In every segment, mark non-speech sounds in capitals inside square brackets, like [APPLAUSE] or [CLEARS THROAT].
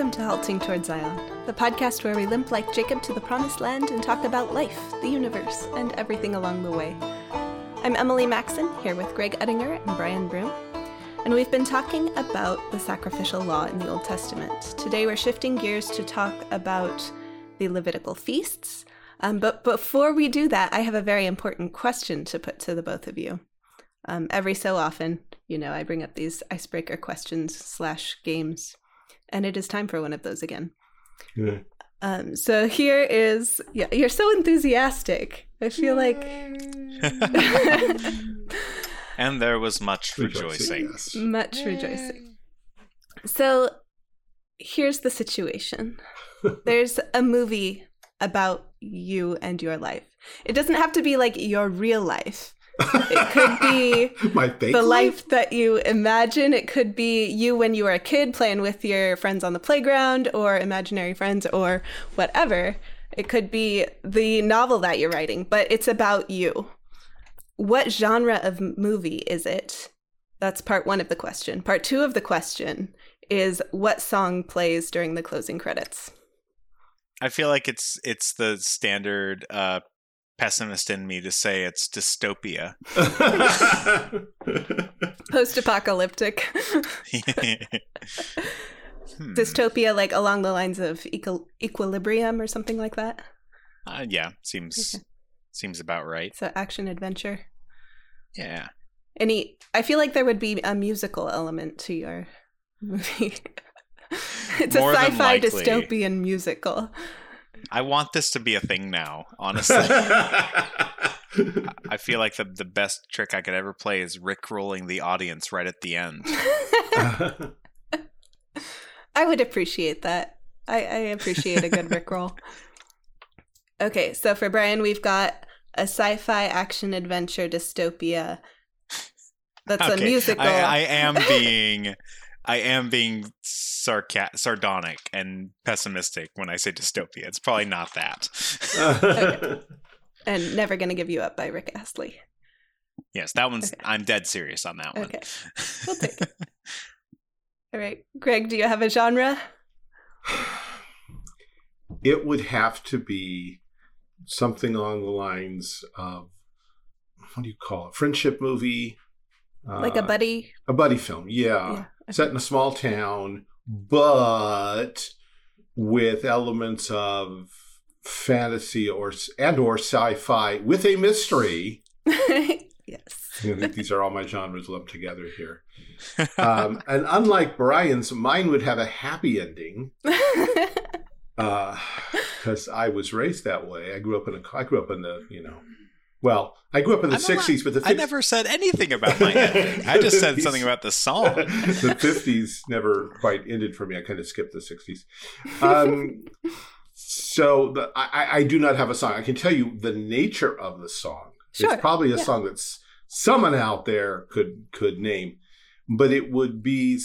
Welcome to Halting Toward Zion, the podcast where we limp like Jacob to the promised land and talk about life, the universe, and everything along the way. I'm Emily Maxon, here with Greg Uttinger and Brian Broom, and we've been talking about the sacrificial law in the Old Testament. Today we're shifting gears to talk about the Levitical feasts. Um, but before we do that, I have a very important question to put to the both of you. Um, every so often, you know, I bring up these icebreaker questions slash games, and it is time for one of those again. Yeah. Um, so here is, yeah, you're so enthusiastic. I feel like [LAUGHS] And there was much rejoicing. yes. much rejoicing. So here's the situation [LAUGHS] there's a movie about you and your life. It doesn't have to be like your real life. It could be [LAUGHS] My fake the life that you imagine. It could be you when you were a kid playing with your friends on the playground or imaginary friends or whatever. It could be the novel that you're writing, but it's about you. What genre of movie is it? That's part one of the question. Part two of the question is what song plays during the closing credits? I feel like it's it's the standard uh, pessimist in me to say it's dystopia. [LAUGHS] Post apocalyptic. [LAUGHS] Hmm. Dystopia, like along the lines of equil- equilibrium or something like that. Uh, yeah, seems Okay. seems about right. So action adventure. Yeah. Any I feel like there would be a musical element to your [LAUGHS] movie. it's More a sci-fi dystopian musical. I want this to be a thing now, honestly. [LAUGHS] I feel like the the best trick I could ever play is rickrolling the audience right at the end. [LAUGHS] I would appreciate that. I, I appreciate a good Rickroll. [LAUGHS] Okay, so for Brian, we've got a sci-fi action adventure dystopia. That's a musical. I, I am being I am being sarca- sardonic and pessimistic when I say dystopia. It's probably not that. and Never Gonna Give You Up by Rick Astley. yes, that one's Okay. I'm dead serious on that one. Okay. We'll take it. [LAUGHS] All right. Greg, do you have a genre? it would have to be something along the lines of what do you call it? Friendship movie, Like a uh, buddy? a buddy film. Yeah, Yeah. Set in a small town, but with elements of fantasy or and or sci-fi with a mystery. [LAUGHS] yes. I think these are all my genres lumped together here. Um, [LAUGHS] and unlike Brian's, mine would have a happy ending [LAUGHS] because I was raised that way. I grew up in a. I grew up in the you know, well, I grew up in the I'm not- '60s, but the 50s. I never said anything about my ending. I just said something about the song. [LAUGHS] the 50s never quite ended for me. I kind of skipped the 60s. Um, so the, I, I- I do not have a song. I can tell you the nature of the song. Sure, It's probably a yeah. song that someone out there could could name, but it would be.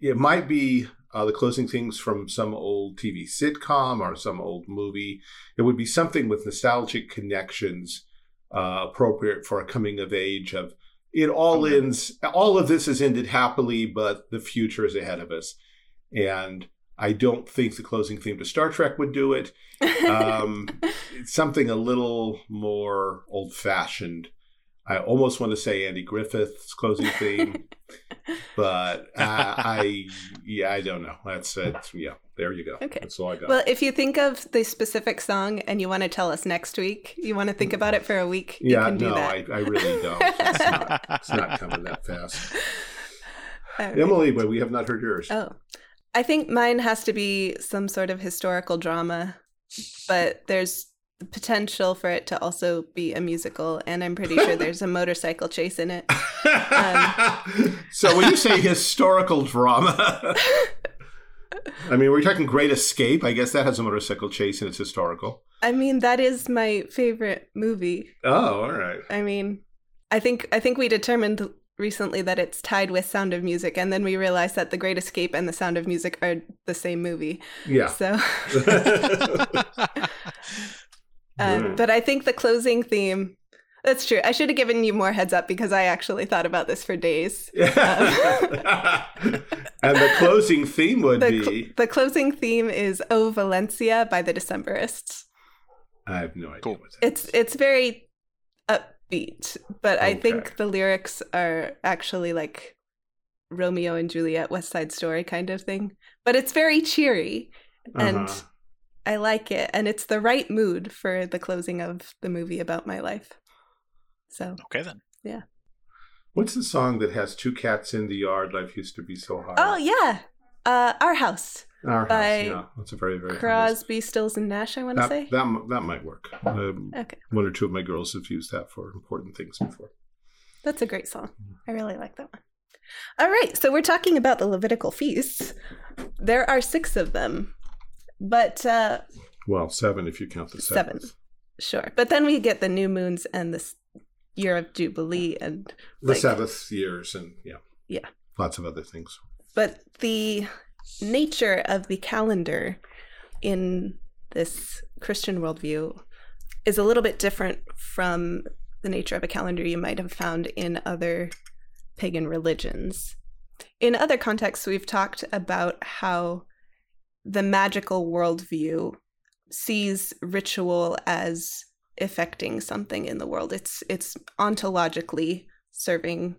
It might be uh, the closing things from some old TV sitcom or some old movie. It would be something with nostalgic connections, uh, appropriate for a coming of age of it all Okay. ends all of this has ended happily but the future is ahead of us. And i don't think the closing theme to star trek would do it. [LAUGHS] Um, something a little more old fashioned i almost want to say andy griffith's closing theme [LAUGHS] but uh, i [LAUGHS] yeah i don't know that's it yeah there you go Okay. that's all i got well, if you think of the specific song and you want to tell us next week, you want to think about it for a week, you yeah no. I, I really don't it's not, [LAUGHS] it's not coming that fast right. emily but we have not heard yours Oh, I think mine has to be some sort of historical drama, but there's the potential for it to also be a musical, and I'm pretty sure there's a [LAUGHS] motorcycle chase in it. [LAUGHS] Um, so when you say [LAUGHS] historical drama, I mean, we're talking Great Escape. I guess that has a motorcycle chase and it's historical. I mean, that is my favorite movie. Oh, all right. I mean, I think I think we determined recently that it's tied with Sound of Music, and then we realized that The Great Escape and The Sound of Music are the same movie. Yeah. So. Um, but I think the closing theme That's true. I should have given you more heads up because I actually thought about this for days. [LAUGHS] and the closing theme would The, be the closing theme is "O Valencia" by the Decemberists. I have no idea Cool. what that It's it's very upbeat, but I think the lyrics are actually like Romeo and Juliet, West Side Story kind of thing. But it's very cheery, and Uh-huh. I like it, and it's the right mood for the closing of the movie about my life. So Okay then. Yeah. What's the song that has two cats in the yard? Life used to be so hard. Oh yeah, uh, our house, Our house, by yeah. That's a very, very famous- Crosby, Stills and Nash. I want to say. that, that might work. Um, Okay, one or two of my girls have used that for important things before. that's a great song. I really like that one. All right, so we're talking about the Levitical feasts. There are six of them, but uh, Well, seven if you count the Seven. seventh. sure. But then we get the new moons and this year of jubilee, and The like- Sabbath years and yeah. Yeah. Lots of other things. but the nature of the calendar in this Christian worldview is a little bit different from the nature of a calendar you might have found in other pagan religions. In other contexts, we've talked about how the magical worldview sees ritual as affecting something in the world. It's it's ontologically serving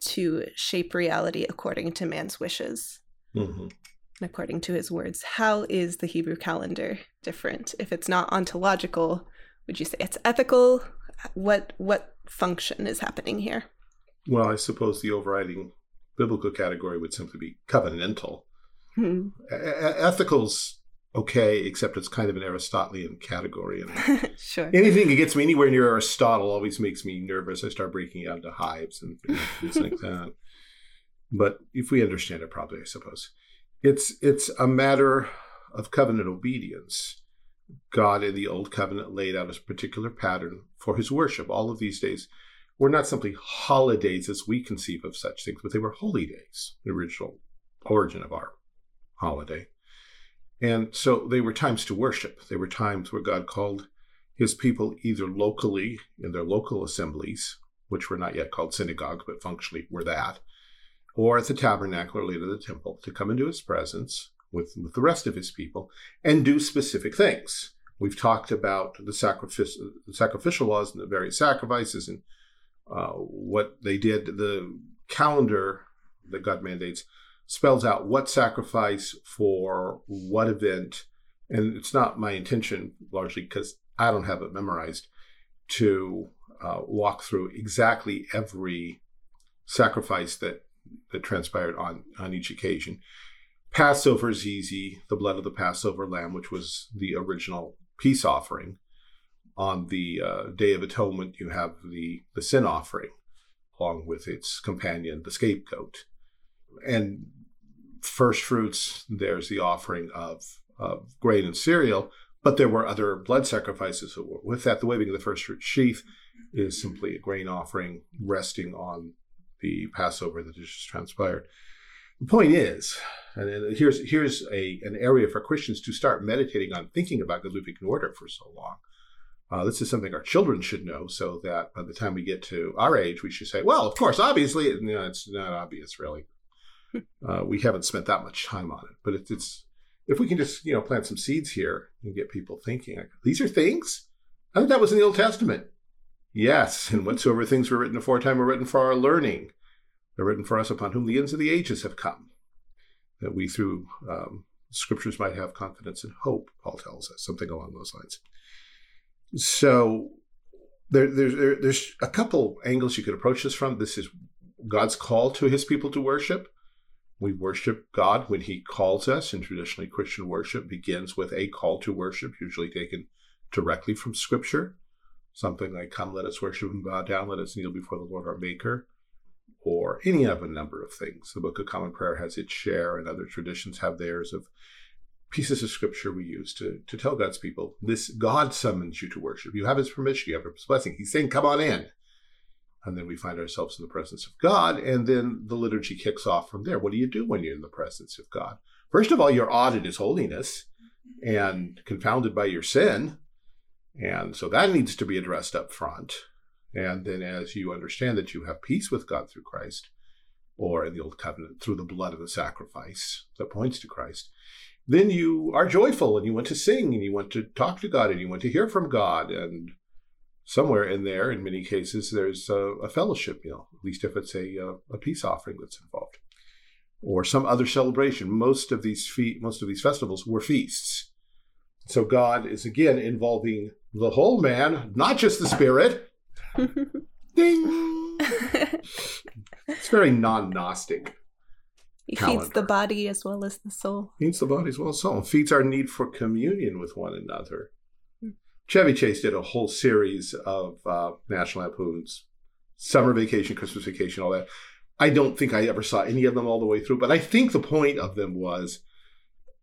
to shape reality according to man's wishes hmm and according to his words. How is the Hebrew calendar different? If it's not ontological, would you say it's ethical? What what function is happening here? Well, I suppose the overriding biblical category would simply be covenantal. Hmm. Ethical's okay, except it's kind of an Aristotelian category. And [LAUGHS] sure. anything that gets me anywhere near Aristotle always makes me nervous. I start breaking out into hives and things like [LAUGHS] that. But if we understand it properly, I suppose it's it's a matter of covenant obedience. God in the old covenant laid out a particular pattern for his worship. All of these days were not simply holidays as we conceive of such things, but they were holy days, the original origin of our holiday. And so they were times to worship. They were times where God called his people either locally in their local assemblies, which were not yet called synagogues, but functionally were that, or at the tabernacle or later the temple, to come into his presence with, with the rest of his people and do specific things. We've talked about the, sacrifice, the sacrificial laws and the various sacrifices and uh, what they did. The calendar that God mandates spells out what sacrifice for what event. And it's not my intention, largely because I don't have it memorized, to uh, walk through exactly every sacrifice that that transpired on on each occasion. Passover is easy. The blood of the Passover lamb, which was the original peace offering. On the uh, Day of Atonement, you have the the sin offering, along with its companion, the scapegoat, and first fruits. There's the offering of, of grain and cereal, but there were other blood sacrifices with that. The waving of the first fruit sheath is simply a grain offering resting on the Passover that just transpired. The point is, and here's here's a an area for Christians to start meditating on, thinking about, because we've ignored it for so long. Uh, this is something our children should know, so that by the time we get to our age, we should say, "Well, of course, obviously, no, it's not obvious, really. Uh, we haven't spent that much time on it, but it's, it's if we can just you know plant some seeds here and get people thinking, like, these are things. I think that was in the Old Testament. Yes, and whatsoever things were written aforetime were written for our learning. They're written for us upon whom the ends of the ages have come, that we through um, scriptures might have confidence and hope. Paul tells us something along those lines. So there, there's there, there's a couple angles you could approach this from. This is God's call to His people to worship. We worship God when He calls us, and traditionally Christian worship begins with a call to worship, usually taken directly from Scripture. Something like, Come, let us worship and bow down, let us kneel before the Lord our Maker, or any of a number of things. The Book of Common Prayer has its share, and other traditions have theirs of pieces of Scripture we use to, to tell God's people, This God summons you to worship. You have His permission, you have His blessing. He's saying, Come on in. And then we find ourselves in the presence of God, and then the liturgy kicks off from there. What do you do when you're in the presence of God? First of all, you're awed at His holiness and confounded by your sin. And so that needs to be addressed up front. And then as you understand that you have peace with God through Christ, or in the Old Covenant, through the blood of the sacrifice that points to Christ, then you are joyful and you want to sing and you want to talk to God and you want to hear from God. And somewhere in there, in many cases, there's a, a fellowship meal, at least if it's a, uh, a peace offering that's involved or some other celebration. Most of these fe- most of these festivals were feasts. So God is again involving the whole man, not just the spirit. [LAUGHS] Ding. [LAUGHS] it's very non-Gnostic. He Calendar. feeds the body as well as the soul. Feeds the body as well as the soul. Feeds our need for communion with one another. Chevy Chase did a whole series of uh, National Lampoons, summer vacation, Christmas vacation, all that. I don't think I ever saw any of them all the way through, but I think the point of them was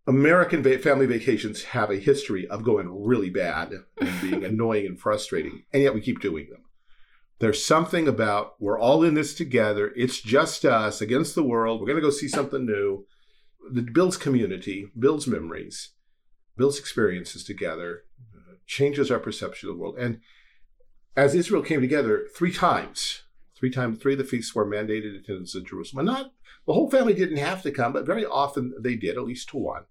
American family vacations have a history of going really bad and being [LAUGHS] annoying and frustrating, and yet we keep doing them. There's something about we're all in this together. It's just us against the world. We're going to go see something new. That builds community, builds memories, builds experiences together, changes our perception of the world. And as Israel came together three times, three times, three of the feasts were mandated attendance in Jerusalem. And not the whole family didn't have to come, but very often they did, at least to one.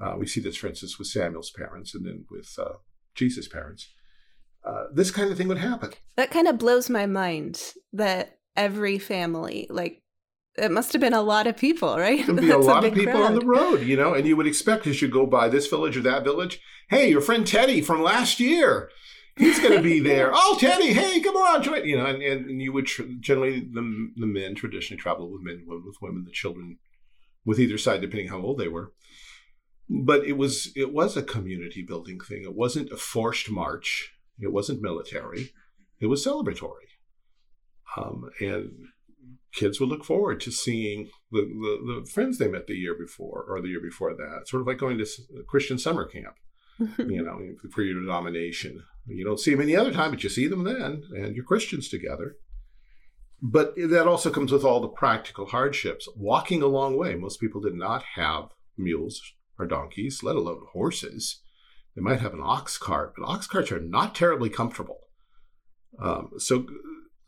Uh, we see this, for instance, with Samuel's parents and then with uh, Jesus' parents. Uh, this kind of thing would happen. That kind of blows my mind that every family, like, it must have been a lot of people, right? There'd be [LAUGHS] a lot of big people on the road, you know, and you would expect as you go by this village or that village, hey, your friend Teddy from last year, he's going to be [LAUGHS] there. oh, Teddy, hey, come on, join. You know, and, and you would tr- generally the the men traditionally travel with men, women with women, the children with either side, depending how old they were. But it was it was a community building thing. It wasn't a forced march. It wasn't military. It was celebratory. Um, and kids would look forward to seeing the, the, the friends they met the year before or the year before that. Sort of like going to Christian summer camp, [LAUGHS] you know, for your denomination. You don't see them any other time, but you see them then, and you're Christians together. But that also comes with all the practical hardships. Walking a long way. Most people did not have mules or donkeys, let alone horses. They might have an ox cart, but ox carts are not terribly comfortable. Um, so,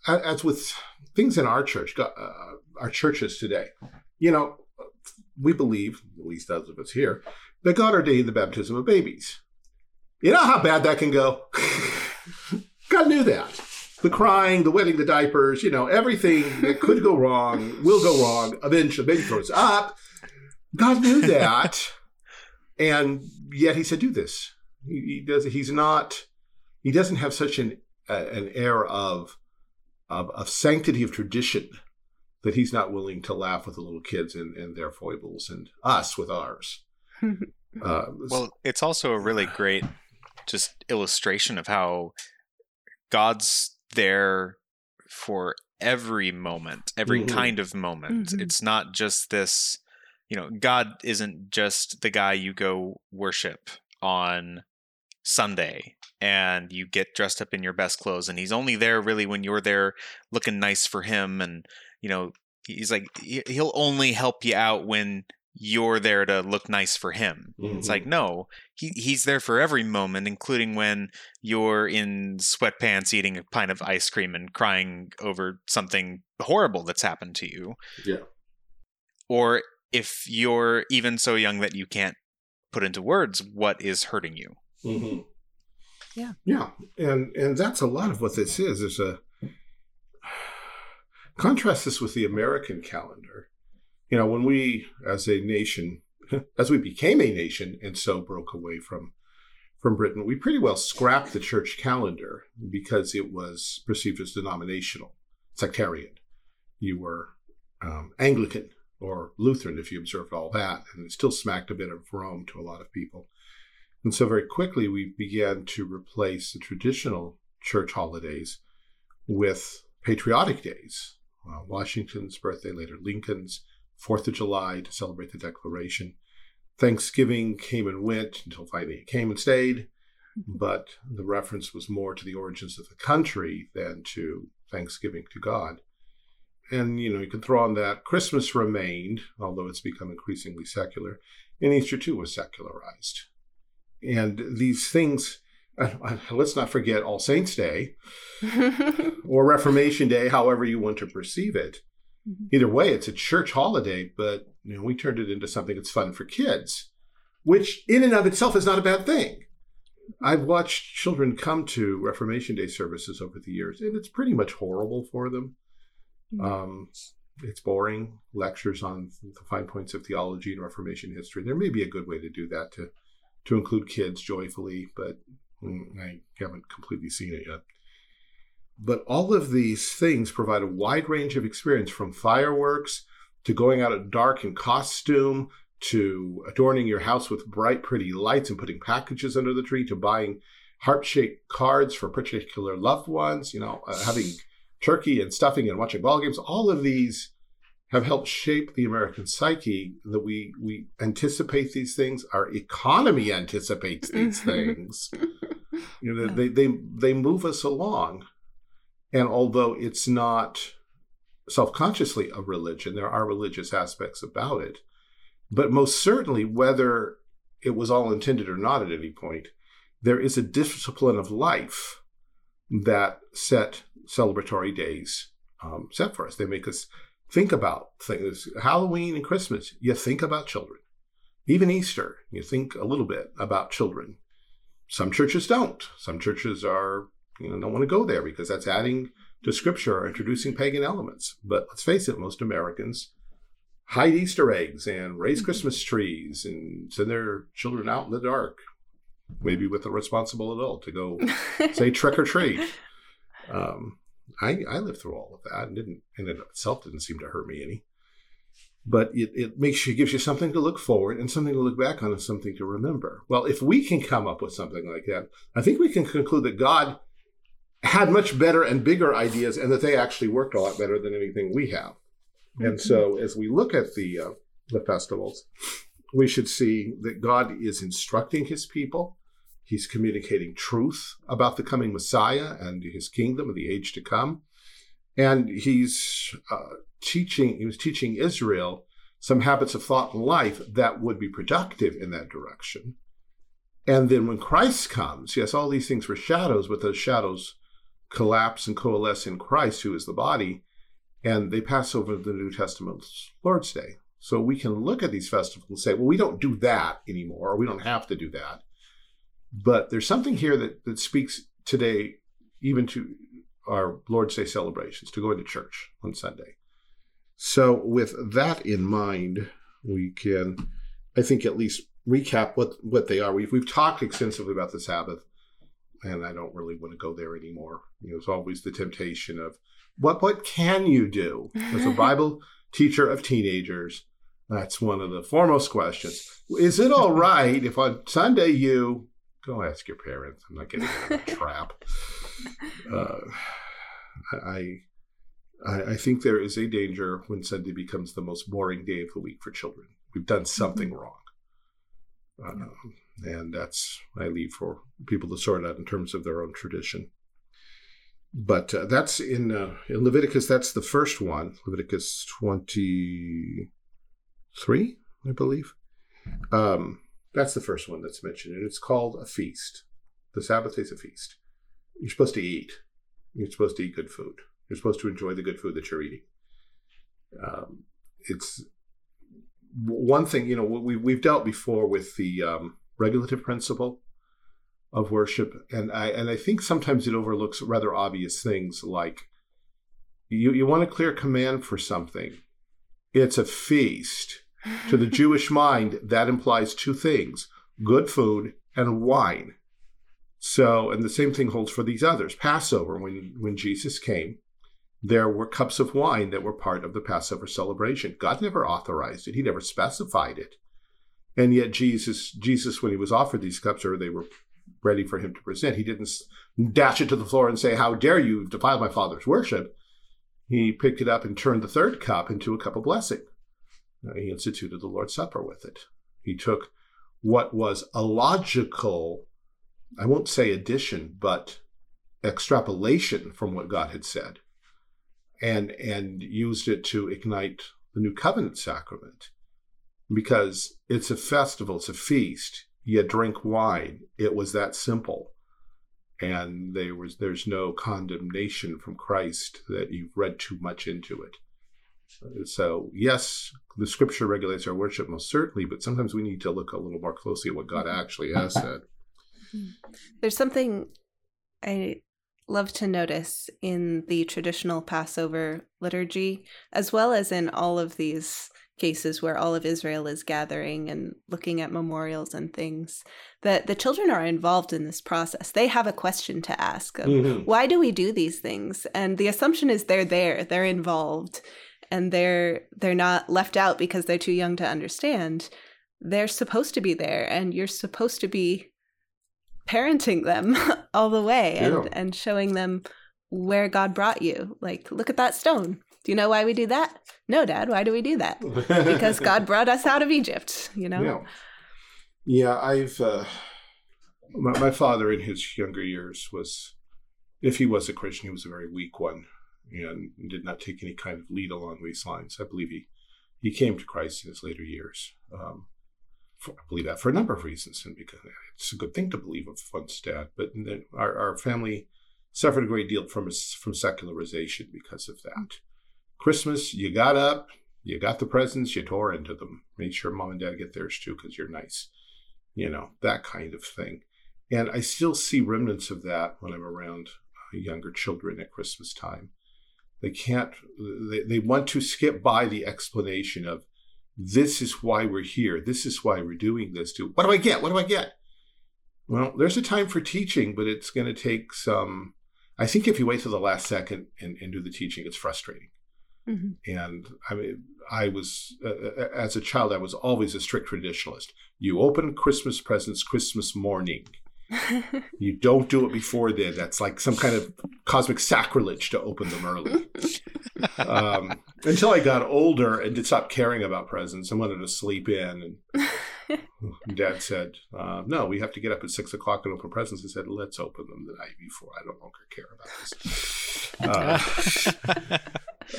as with things in our church, uh, our churches today, you know, we believe, at least those of us here, that God ordained the baptism of babies. You know how bad that can go? [LAUGHS] God knew that. The crying, the wetting, the diapers, you know, everything that could go wrong will go wrong. Eventually, baby throws up. God knew that. [LAUGHS] and yet he said, do this. He, he does. He's not, he doesn't have such an, uh, an air of, of, of sanctity of tradition that he's not willing to laugh with the little kids and, and their foibles and us with ours. [LAUGHS] Uh, Well, it's also a really great just illustration of how God's there for every moment, every Mhm. kind of moment. Mhm. It's not just this, you know, God isn't just the guy you go worship on Sunday and you get dressed up in your best clothes and he's only there really when you're there looking nice for him and you know he's like he- he'll only help you out when you're there to look nice for him it's Mhm. like no he he's there for every moment including when you're in sweatpants eating a pint of ice cream and crying over something horrible that's happened to you yeah. or if you're even so young that you can't put into words what is hurting you hmm Yeah. Yeah, and and that's a lot of what this is. There's a [SIGHS] contrast this with the American calendar. You know, when we, as a nation, [LAUGHS] as we became a nation, and so broke away from from Britain, we pretty well scrapped the church calendar because it was perceived as denominational, sectarian. You were um, Anglican or Lutheran if you observed all that, and it still smacked a bit of Rome to a lot of people. And so very quickly we began to replace the traditional church holidays with patriotic days. Uh, Washington's birthday, later Lincoln's, Fourth of July to celebrate the Declaration. Thanksgiving came and went until finally it came and stayed, but the reference was more to the origins of the country than to Thanksgiving to God. And you know, you could throw on that Christmas remained, although it's become increasingly secular, and Easter too was secularized and these things let's not forget All Saints Day [LAUGHS] or Reformation Day, however you want to perceive it. Mm-hmm. Either way, it's a church holiday, but you know, we turned it into something that's fun for kids, which in and of itself is not a bad thing. I've watched children come to Reformation Day services over the years, and it's pretty much horrible for them. Mm-hmm. Um, it's boring lectures on the fine points of theology and Reformation history. There may be a good way to do that to to include kids joyfully, but mm, I haven't completely seen it yet. But all of these things provide a wide range of experience from fireworks to going out at dark in costume to adorning your house with bright, pretty lights and putting packages under the tree to buying heart shaped cards for particular loved ones, you know, uh, having turkey and stuffing and watching ball games. All of these have helped shape the American psyche that we we anticipate these things. Our economy anticipates these things. [LAUGHS] You know, they, they they move us along. And although it's not self-consciously a religion, there are religious aspects about it. But most certainly, whether it was all intended or not at any point, there is a discipline of life that set celebratory days um, set for us. They make us think about things. Halloween and Christmas, you think about children. Even Easter, you think a little bit about children. Some churches don't. Some churches are, you know, don't want to go there because that's adding to scripture or introducing pagan elements. But let's face it, most Americans hide Easter eggs and raise mm-hmm. Christmas trees and send their children out in the dark, maybe with a responsible adult to go [LAUGHS] say trick or treat. Um, I, I lived through all of that and didn't and of itself didn't seem to hurt me any. But it, it makes you gives you something to look forward and something to look back on and something to remember. Well, if we can come up with something like that, I think we can conclude that God had much better and bigger ideas and that they actually worked a lot better than anything we have. Mm-hmm. And so as we look at the uh, the festivals, we should see that God is instructing his people He's communicating truth about the coming Messiah and his kingdom and the age to come. And he's uh, teaching, he was teaching Israel some habits of thought and life that would be productive in that direction. And then when Christ comes, yes, all these things were shadows, but those shadows collapse and coalesce in Christ, who is the body, and they pass over the New Testament's Lord's Day. So we can look at these festivals and say, well, we don't do that anymore, or we don't have to do that. But there's something here that, that speaks today, even to our Lord's Day celebrations, to going to church on Sunday. So, with that in mind, we can, I think, at least recap what, what they are. We've, we've talked extensively about the Sabbath, and I don't really want to go there anymore. You know, it's always the temptation of what what can you do as a [LAUGHS] Bible teacher of teenagers? That's one of the foremost questions. Is it all right if on Sunday you go ask your parents. I'm not getting in a [LAUGHS] trap. [LAUGHS] Uh, I, I, I think there is a danger when Sunday becomes the most boring day of the week for children. We've done something mm-hmm. wrong, um, and that's I leave for people to sort out in terms of their own tradition. But uh, that's in uh, in Leviticus. That's the first one, Leviticus twenty three, I believe. Um, that's the first one that's mentioned, and it's called a feast. The Sabbath is a feast. You're supposed to eat. You're supposed to eat good food. You're supposed to enjoy the good food that you're eating. Um, it's one thing, you know, we, we've dealt before with the um, regulative principle of worship, and I and I think sometimes it overlooks rather obvious things like you you want a clear command for something. It's a feast to the Jewish mind, that implies two things good food and wine. So, and the same thing holds for these others. Passover, when, when Jesus came, there were cups of wine that were part of the Passover celebration. God never authorized it, He never specified it. And yet, Jesus, Jesus, when he was offered these cups, or they were ready for him to present, he didn't dash it to the floor and say, How dare you defile my father's worship? He picked it up and turned the third cup into a cup of blessing. Uh, he instituted the Lord's Supper with it. He took what was a logical, I won't say addition, but extrapolation from what God had said, and and used it to ignite the new covenant sacrament. Because it's a festival, it's a feast. You drink wine. It was that simple. and there was there's no condemnation from Christ that you've read too much into it. So yes, the scripture regulates our worship most certainly, but sometimes we need to look a little more closely at what God actually has said. There's something I love to notice in the traditional Passover liturgy, as well as in all of these cases where all of Israel is gathering and looking at memorials and things, that the children are involved in this process. They have a question to ask of Mhm. why do we do these things? And the assumption is they're there, they're involved, and they're they're not left out because they're too young to understand. They're supposed to be there, and you're supposed to be parenting them [LAUGHS] all the way and, Yeah. and showing them where God brought you. Like, look at that stone. Do you know why we do that? No, Dad. Why do we do that? Because [LAUGHS] God brought us out of Egypt. You know. Yeah, yeah. I've uh, my, my father in his younger years was, if he was a Christian, he was a very weak one, and did not take any kind of lead along these lines. I believe he he came to Christ in his later years. Um, for, I believe that for a number of reasons, and because it's a good thing to believe of one's dad. But our our family suffered a great deal from from secularization because of that. Christmas, you got up, you got the presents, you tore into them. Made sure mom and dad get theirs too because you're nice. You know, that kind of thing. And I still see remnants of that when I'm around uh, younger children at Christmas time. They can't, they, they want to skip by the explanation of this is why we're here. This is why we're doing this. To what do I get? What do I get? Well, there's a time for teaching, but it's going to take some. I think if you wait till the last second and, and do the teaching, it's frustrating Mhm. and I mean, I was uh, as a child, I was always a strict traditionalist. You open Christmas presents Christmas morning. You don't do it before then. That's like some kind of cosmic sacrilege to open them early. um, until I got older and did stop caring about presents and wanted to sleep in. And [LAUGHS] Dad said, uh, "No, we have to get up at six o'clock and open presents." I said, "Let's open them the night before. I no longer care about this." [LAUGHS] Uh,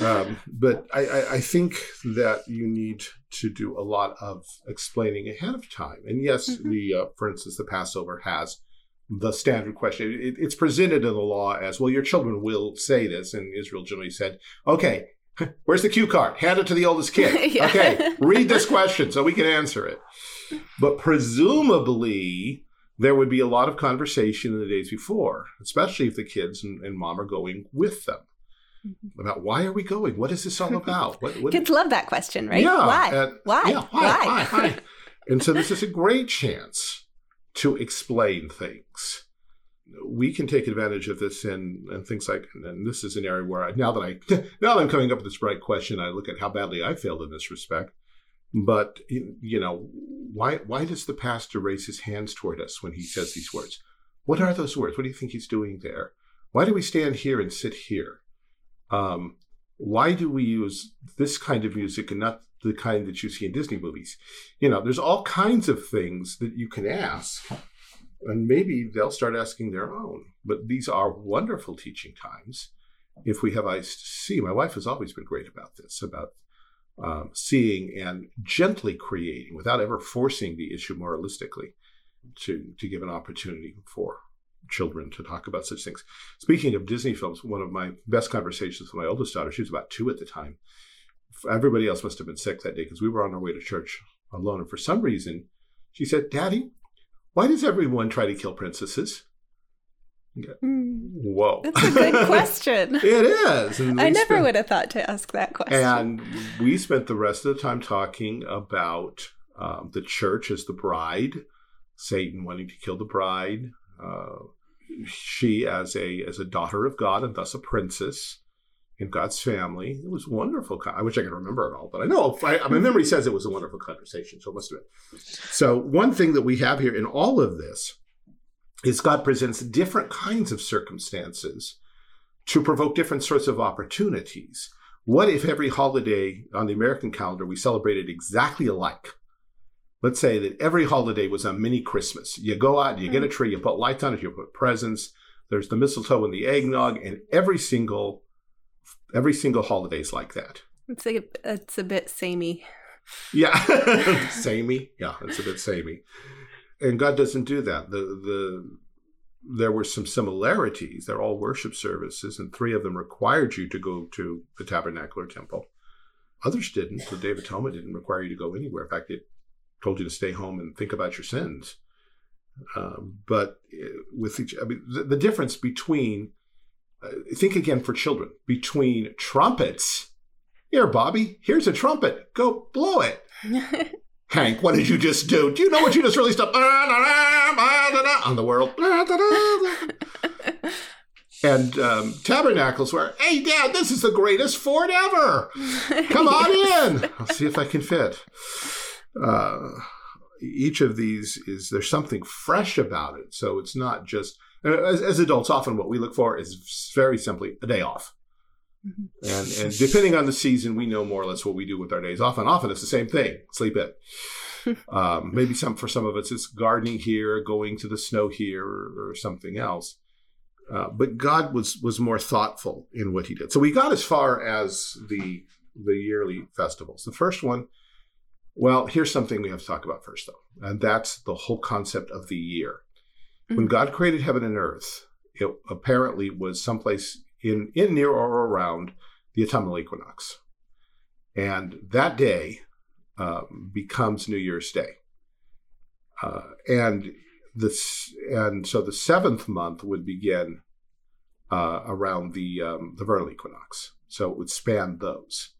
[LAUGHS] um, but I, I, I think that you need to do a lot of explaining ahead of time. And yes, Mhm. the uh, for instance, the Passover has the standard question. It, it's presented in the law as well. Your children will say this, and Israel generally said, "Okay, where's the cue card? Hand it to the oldest kid. Yeah. Okay, read this question so we can answer it." But presumably, there would be a lot of conversation in the days before, especially if the kids and, and mom are going with them mm-hmm. about why are we going? What is this all about? What, what Kids love that question, right? Yeah, why? why? yeah, why? Why? Why? [LAUGHS] and so this is a great chance to explain things. We can take advantage of this in and things like, and this is an area where I, now that I [LAUGHS] now that I'm coming up with this bright question, I look at how badly I failed in this respect. But you know, why why does the pastor raise his hands toward us when he says these words? What are those words? What do you think he's doing there? Why do we stand here and sit here? Um, why do we use this kind of music and not the kind that you see in Disney movies? You know, there's all kinds of things that you can ask, and maybe they'll start asking their own. But these are wonderful teaching times if we have eyes to see. My wife has always been great about this, about um, seeing and gently creating without ever forcing the issue moralistically to, to give an opportunity for children to talk about such things. Speaking of Disney films, one of my best conversations with my oldest daughter, she was about two at the time. Everybody else must have been sick that day because we were on our way to church alone. And for some reason, she said, Daddy, why does everyone try to kill princesses? Mm, Whoa. That's a good [LAUGHS] question. it is. I never spent- would have thought to ask that question. And we spent the rest of the time talking about um, the church as the bride, Satan wanting to kill the bride, uh, she as a as a daughter of God and thus a princess in God's family. It was wonderful. I wish I could remember it all, but I know I, my memory says it was a wonderful conversation, so it must have been. So one thing that we have here in all of this is God presents different kinds of circumstances to provoke different sorts of opportunities. What if every holiday on the American calendar we celebrated exactly alike? Let's say that every holiday was a mini Christmas. You go out, you get a mm-hmm. tree, you put lights on it, you put presents. There's the mistletoe and the eggnog, and every single every single holiday is like that. it's a it's a bit samey. Yeah, [LAUGHS] [LAUGHS] samey. Yeah, it's a bit samey. And God doesn't do that. The the there were some similarities. They're all worship services, and three of them required you to go to the tabernacle or temple. Others didn't. The Day of Atonement didn't require you to go anywhere. In fact, it told you to stay home and think about your sins. Um, but uh, with each, I mean, the, the difference between, uh, think again for children, between trumpets. Here, Bobby, here's a trumpet. Go blow it. [LAUGHS] Hank, what did you just do? Do you know what you just released up on the world? And um, tabernacles were, hey, Dad, this is the greatest fort ever. Come on [LAUGHS] in. I'll see if I can fit. Uh, each of these is there's something fresh about it. So it's not just as, as adults. Often what we look for is very simply a day off. And and depending on the season, we know more or less what we do with our days off. And often it's the same thing: sleep in. [LAUGHS] Um, maybe some for some of us it's gardening here, going to the snow here, or, or something else. Uh, but God was was more thoughtful in what He did. So we got as far as the the yearly festivals. The first one, well, here's something we have to talk about first, though, and that's the whole concept of the year. Mm-hmm. When God created heaven and earth, it apparently was someplace in in near or around the autumnal equinox, and that day um, becomes New Year's Day. Uh, and this and so the seventh month would begin uh, around the um, the vernal equinox. So it would span those.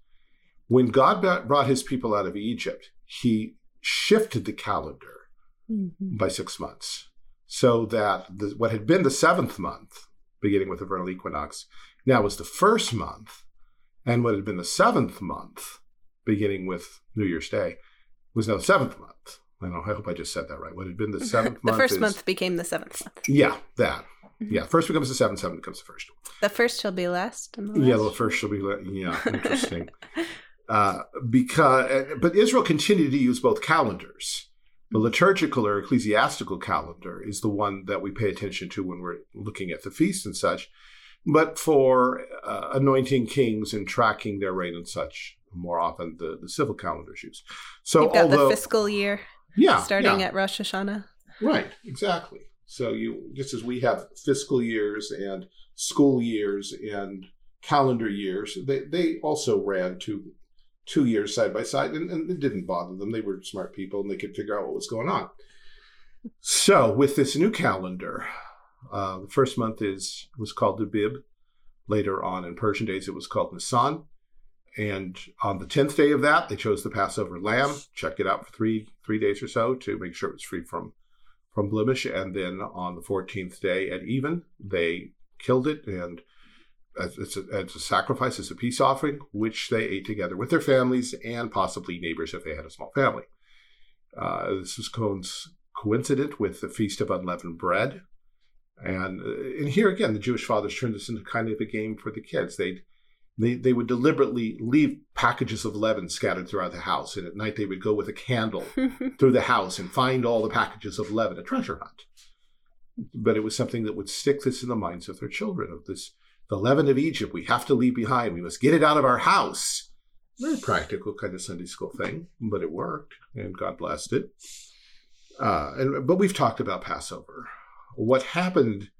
When God brought His people out of Egypt, He shifted the calendar mm-hmm. by six months, so that the, what had been the seventh month, beginning with the vernal equinox, now was the first month, and what had been the seventh month, beginning with New Year's Day, was now the seventh month. I know. I hope I just said that right. What had been the [LAUGHS] seventh the month? The first is, month became the seventh month. Yeah, that. Mm-hmm. Yeah, first becomes the seventh, seventh becomes the first. The first shall be last. And the last yeah, the first shall be last. yeah. [LAUGHS] Interesting. uh, because, but Israel continued to use both calendars. The liturgical or ecclesiastical calendar is the one that we pay attention to when we're looking at the feasts and such. But for uh, anointing kings and tracking their reign and such, more often the, the civil calendar is used. So You've got although, the fiscal year yeah, starting yeah. at Rosh Hashanah. Right, exactly. So you just as we have fiscal years and school years and calendar years, they, they also ran two two years side by side and, and it didn't bother them. They were smart people and they could figure out what was going on. So with this new calendar, uh, the first month is was called Abib. Later on in Persian days, it was called Nisan. And on the tenth day of that, they chose the Passover lamb, checked it out for three three days or so to make sure it was free from from blemish. And then on the fourteenth day at even, they killed it and as, as, a, as a sacrifice, as a peace offering, which they ate together with their families and possibly neighbors if they had a small family. Uh, this was coincident with the Feast of Unleavened Bread. And, uh, and here again, the Jewish fathers turned this into kind of a game for the kids. They'd they, they would deliberately leave packages of leaven scattered throughout the house. And at night, they would go with a candle [LAUGHS] through the house and find all the packages of leaven, a treasure hunt. But it was something that would stick this in the minds of their children of this, the leaven of Egypt, we have to leave behind. We must get it out of our house. Very [SIGHS] practical kind of Sunday school thing, but it worked, and God blessed it. Uh, and, but we've talked about Passover. What happened?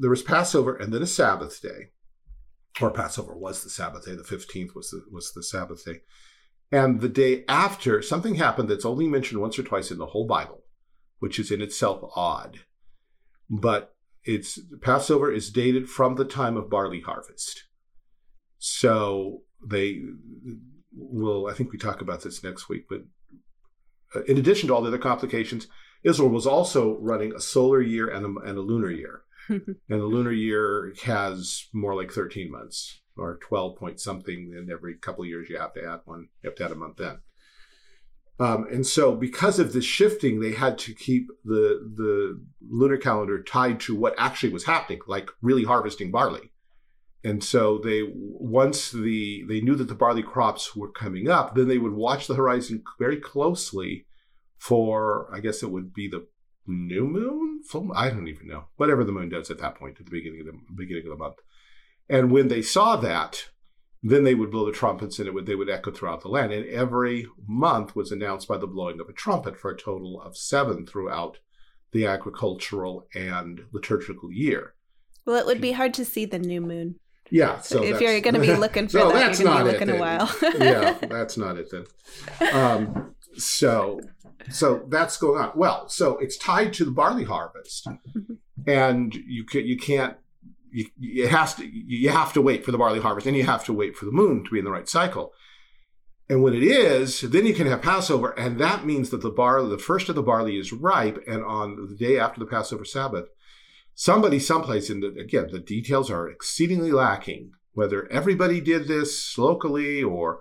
There was Passover and then a Sabbath day or Passover was the Sabbath day. The 15th was the, was the Sabbath day. And the day after, something happened that's only mentioned once or twice in the whole Bible, which is in itself odd. But it's Passover is dated from the time of barley harvest. So they will, I think we talk about this next week, but uh, in addition to all the other complications, Israel was also running a solar year and a, and a lunar year. [LAUGHS] and the lunar year has more like 13 months or 12 point something. And every couple of years, you have to add one, you have to add a month in. Um, and so, because of this shifting, they had to keep the the lunar calendar tied to what actually was happening, like really harvesting barley. And so, they once the they knew that the barley crops were coming up, then they would watch the horizon very closely for I guess it would be the new moon, full I don't even know. Whatever the moon does at that point at the beginning of the beginning of the month. And when they saw that, then they would blow the trumpets and it would they would echo throughout the land. And every month was announced by the blowing of a trumpet for a total of seven throughout the agricultural and liturgical year. Well, it would be hard to see the new moon. Yeah, so if you're going to be [LAUGHS] looking for so that, that's you're going to be looking a while. [LAUGHS] yeah, that's not it then. Um, so, so that's going on. Well, so it's tied to the barley harvest, and you can you can't. You, it has to. You have to wait for the barley harvest, and you have to wait for the moon to be in the right cycle. And when it is, then you can have Passover, and that means that the barley, the first of the barley, is ripe. And on the day after the Passover Sabbath, somebody someplace in the again the details are exceedingly lacking. Whether everybody did this locally or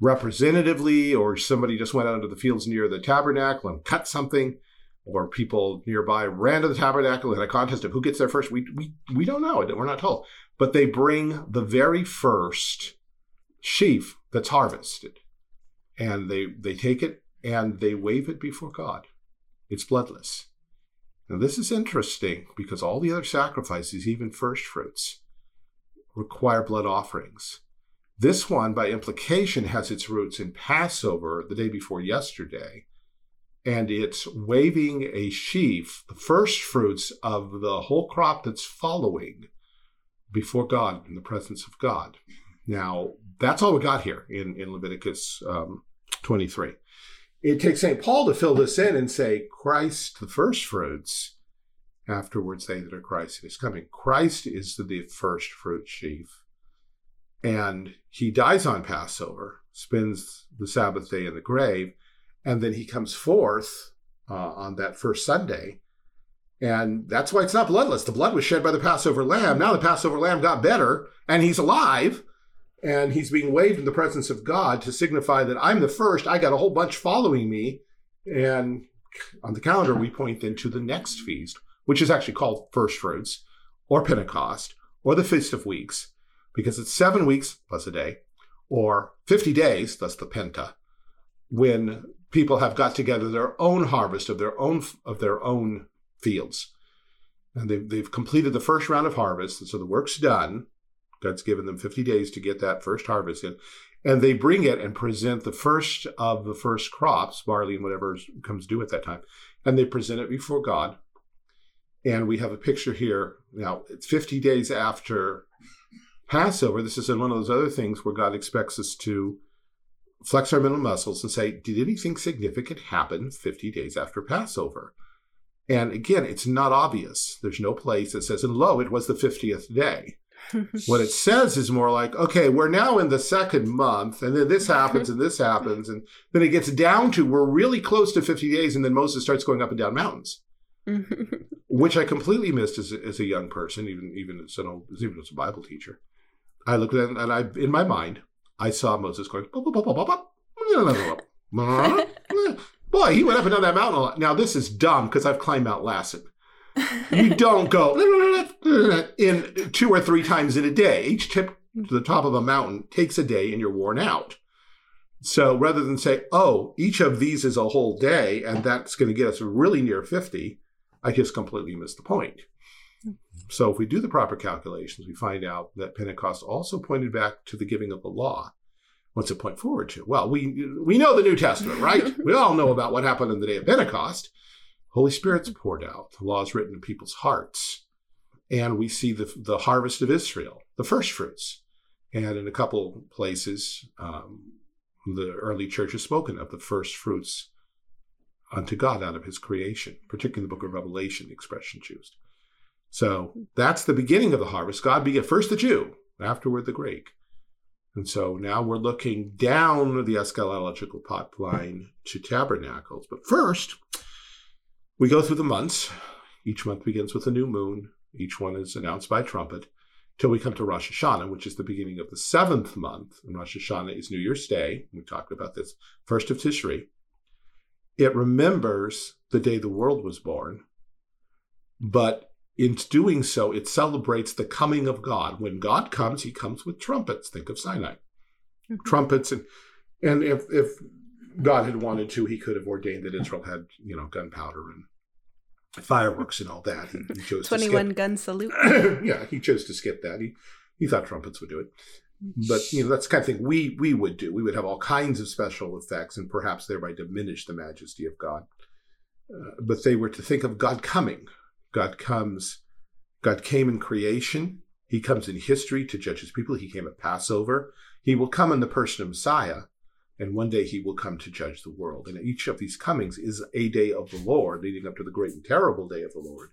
representatively, or somebody just went out into the fields near the tabernacle and cut something, or people nearby ran to the tabernacle in a contest of who gets there first. We we we don't know. We're not told. But they bring the very first sheaf that's harvested, and they they take it and they wave it before God. It's bloodless. Now this is interesting because all the other sacrifices, even first fruits, require blood offerings. This one, by implication, has its roots in Passover, the day before yesterday, and it's waving a sheaf, the first fruits of the whole crop that's following, before God, in the presence of God. Now, that's all we got here in, in Leviticus um, 23. It takes St. Paul to fill this in and say, Christ, the first fruits, afterwards they that are Christ is coming. Christ is the, the first fruit sheaf. And he dies on Passover, spends the Sabbath day in the grave, and then he comes forth uh, on that first Sunday. And that's why it's not bloodless. The blood was shed by the Passover lamb. Now the Passover lamb got better, and he's alive, and he's being waved in the presence of God to signify that I'm the first. I got a whole bunch following me. And on the calendar, we point then to the next feast, which is actually called First Fruits or Pentecost or the Feast of Weeks, because it's seven weeks plus a day or 50 days, that's the Penta, when people have got together their own harvest of their own of their own fields. And they've, they've completed the first round of harvest, so the work's done. God's given them 50 days to get that first harvest in. And they bring it and present the first of the first crops, barley and whatever comes due at that time. And they present it before God. And we have a picture here. Now, it's 50 days after Passover. This is one of those other things where God expects us to flex our mental muscles and say, Did anything significant happen 50 days after Passover? And again, it's not obvious. There's no place that says, and lo, it was the 50th day. [LAUGHS] what it says is more like, okay, we're now in the second month, and then this happens and this happens. And then it gets down to we're really close to 50 days, and then Moses starts going up and down mountains, [LAUGHS] which I completely missed as a, as a young person, even even as an old, even as a Bible teacher. I looked at it and I, in my mind, I saw Moses going, boy, he went up and down that mountain a lot. Now this is dumb because I've climbed Mount Lassen. You [LAUGHS] don't go in two or three times in a day. Each trip to the top of a mountain takes a day and you're worn out. So rather than say, oh, each of these is a whole day and that's going to get us really near 50, I just completely missed the point. So if we do the proper calculations, we find out that Pentecost also pointed back to the giving of the law. What's it point forward to? Well, we we know the New Testament, right? [LAUGHS] we all know about what happened on the day of Pentecost. Holy Spirit's poured out. The law is written in people's hearts. And we see the, the harvest of Israel, the first fruits. And in a couple places, um, the early church has spoken of the first fruits unto God out of his creation, particularly in the book of Revelation, the expression used. So that's the beginning of the harvest. God began first the Jew, afterward the Greek. And so now we're looking down the eschatological pipeline to tabernacles. But first, we go through the months. Each month begins with a new moon. Each one is announced by trumpet till we come to Rosh Hashanah, which is the beginning of the seventh month. And Rosh Hashanah is New Year's Day. We talked about this, first of Tishri. It remembers the day the world was born, but in doing so, it celebrates the coming of God. When God comes, he comes with trumpets. Think of Sinai. Mm-hmm. Trumpets and and if if God had wanted to, he could have ordained that Israel had, you know, gunpowder and fireworks and all that. He, he [LAUGHS] chose 21 gun salute. [CLEARS THROAT] yeah, he chose to skip that. He he thought trumpets would do it. But you know, that's the kind of thing we we would do. We would have all kinds of special effects and perhaps thereby diminish the majesty of God. uh, but they were to think of God coming. God comes, God came in creation. He comes in history to judge his people. He came at Passover. He will come in the person of Messiah, and one day he will come to judge the world. And each of these comings is a day of the Lord, leading up to the great and terrible day of the Lord.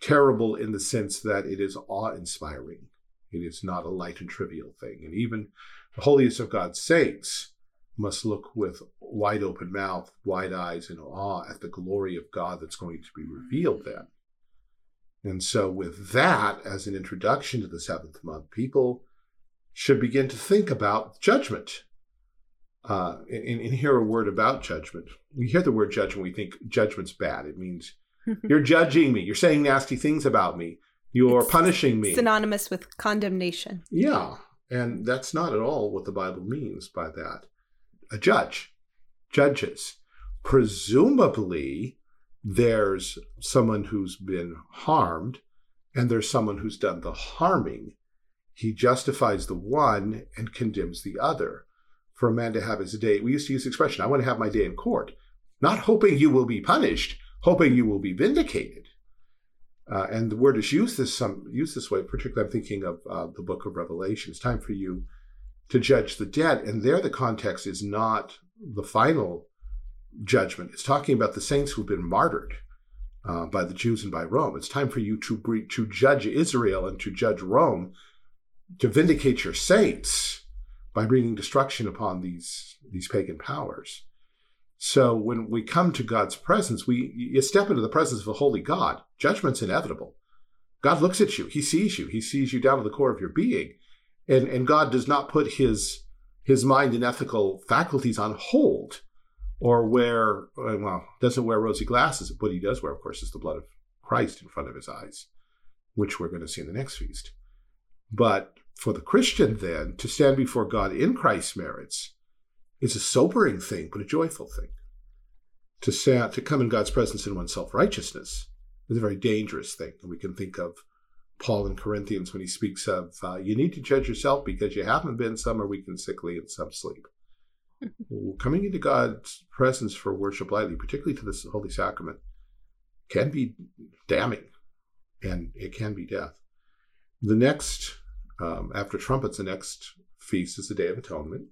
Terrible in the sense that it is awe inspiring. It is not a light and trivial thing. And even the holiest of God's saints must look with wide open mouth, wide eyes, in awe at the glory of God that's going to be revealed then. And so, with that as an introduction to the seventh month, people should begin to think about judgment. Uh, and, and hear a word about judgment. We hear the word judgment, we think judgment's bad. It means [LAUGHS] you're judging me, you're saying nasty things about me, you're It's punishing me. Synonymous with condemnation. Yeah, and that's not at all what the Bible means by that. A judge, judges. Presumably, there's someone who's been harmed and there's someone who's done the harming. He justifies the one and condemns the other. For a man to have his day, we used to use the expression, I want to have my day in court, not hoping you will be punished, hoping you will be vindicated. Uh, and the word is used this some used this way. Particularly, I'm thinking of uh, the book of Revelation. It's time for you to judge the dead, and there the context is not the final judgment. It's talking about the saints who've been martyred uh, by the Jews and by Rome. It's time for you to to judge Israel and to judge Rome, to vindicate your saints by bringing destruction upon these these pagan powers. So when we come to God's presence, we you step into the presence of a holy God. Judgment's inevitable. God looks at you. He sees you. He sees you down to the core of your being. And and God does not put his his mind and ethical faculties on hold or wear well, doesn't wear rosy glasses. What he does wear, of course, is the blood of Christ in front of his eyes, which we're going to see in the next feast. But for the Christian, then, to stand before God in Christ's merits is a sobering thing, but a joyful thing. To stand, to come in God's presence in one's self righteousness is a very dangerous thing. And we can think of Paul in Corinthians when he speaks of uh, you need to judge yourself because you haven't been some are weak and sickly and some sleep. Coming into God's presence for worship lightly, particularly to this holy sacrament, can be damning, and it can be death. The next, um, after trumpets, the next feast is the Day of Atonement.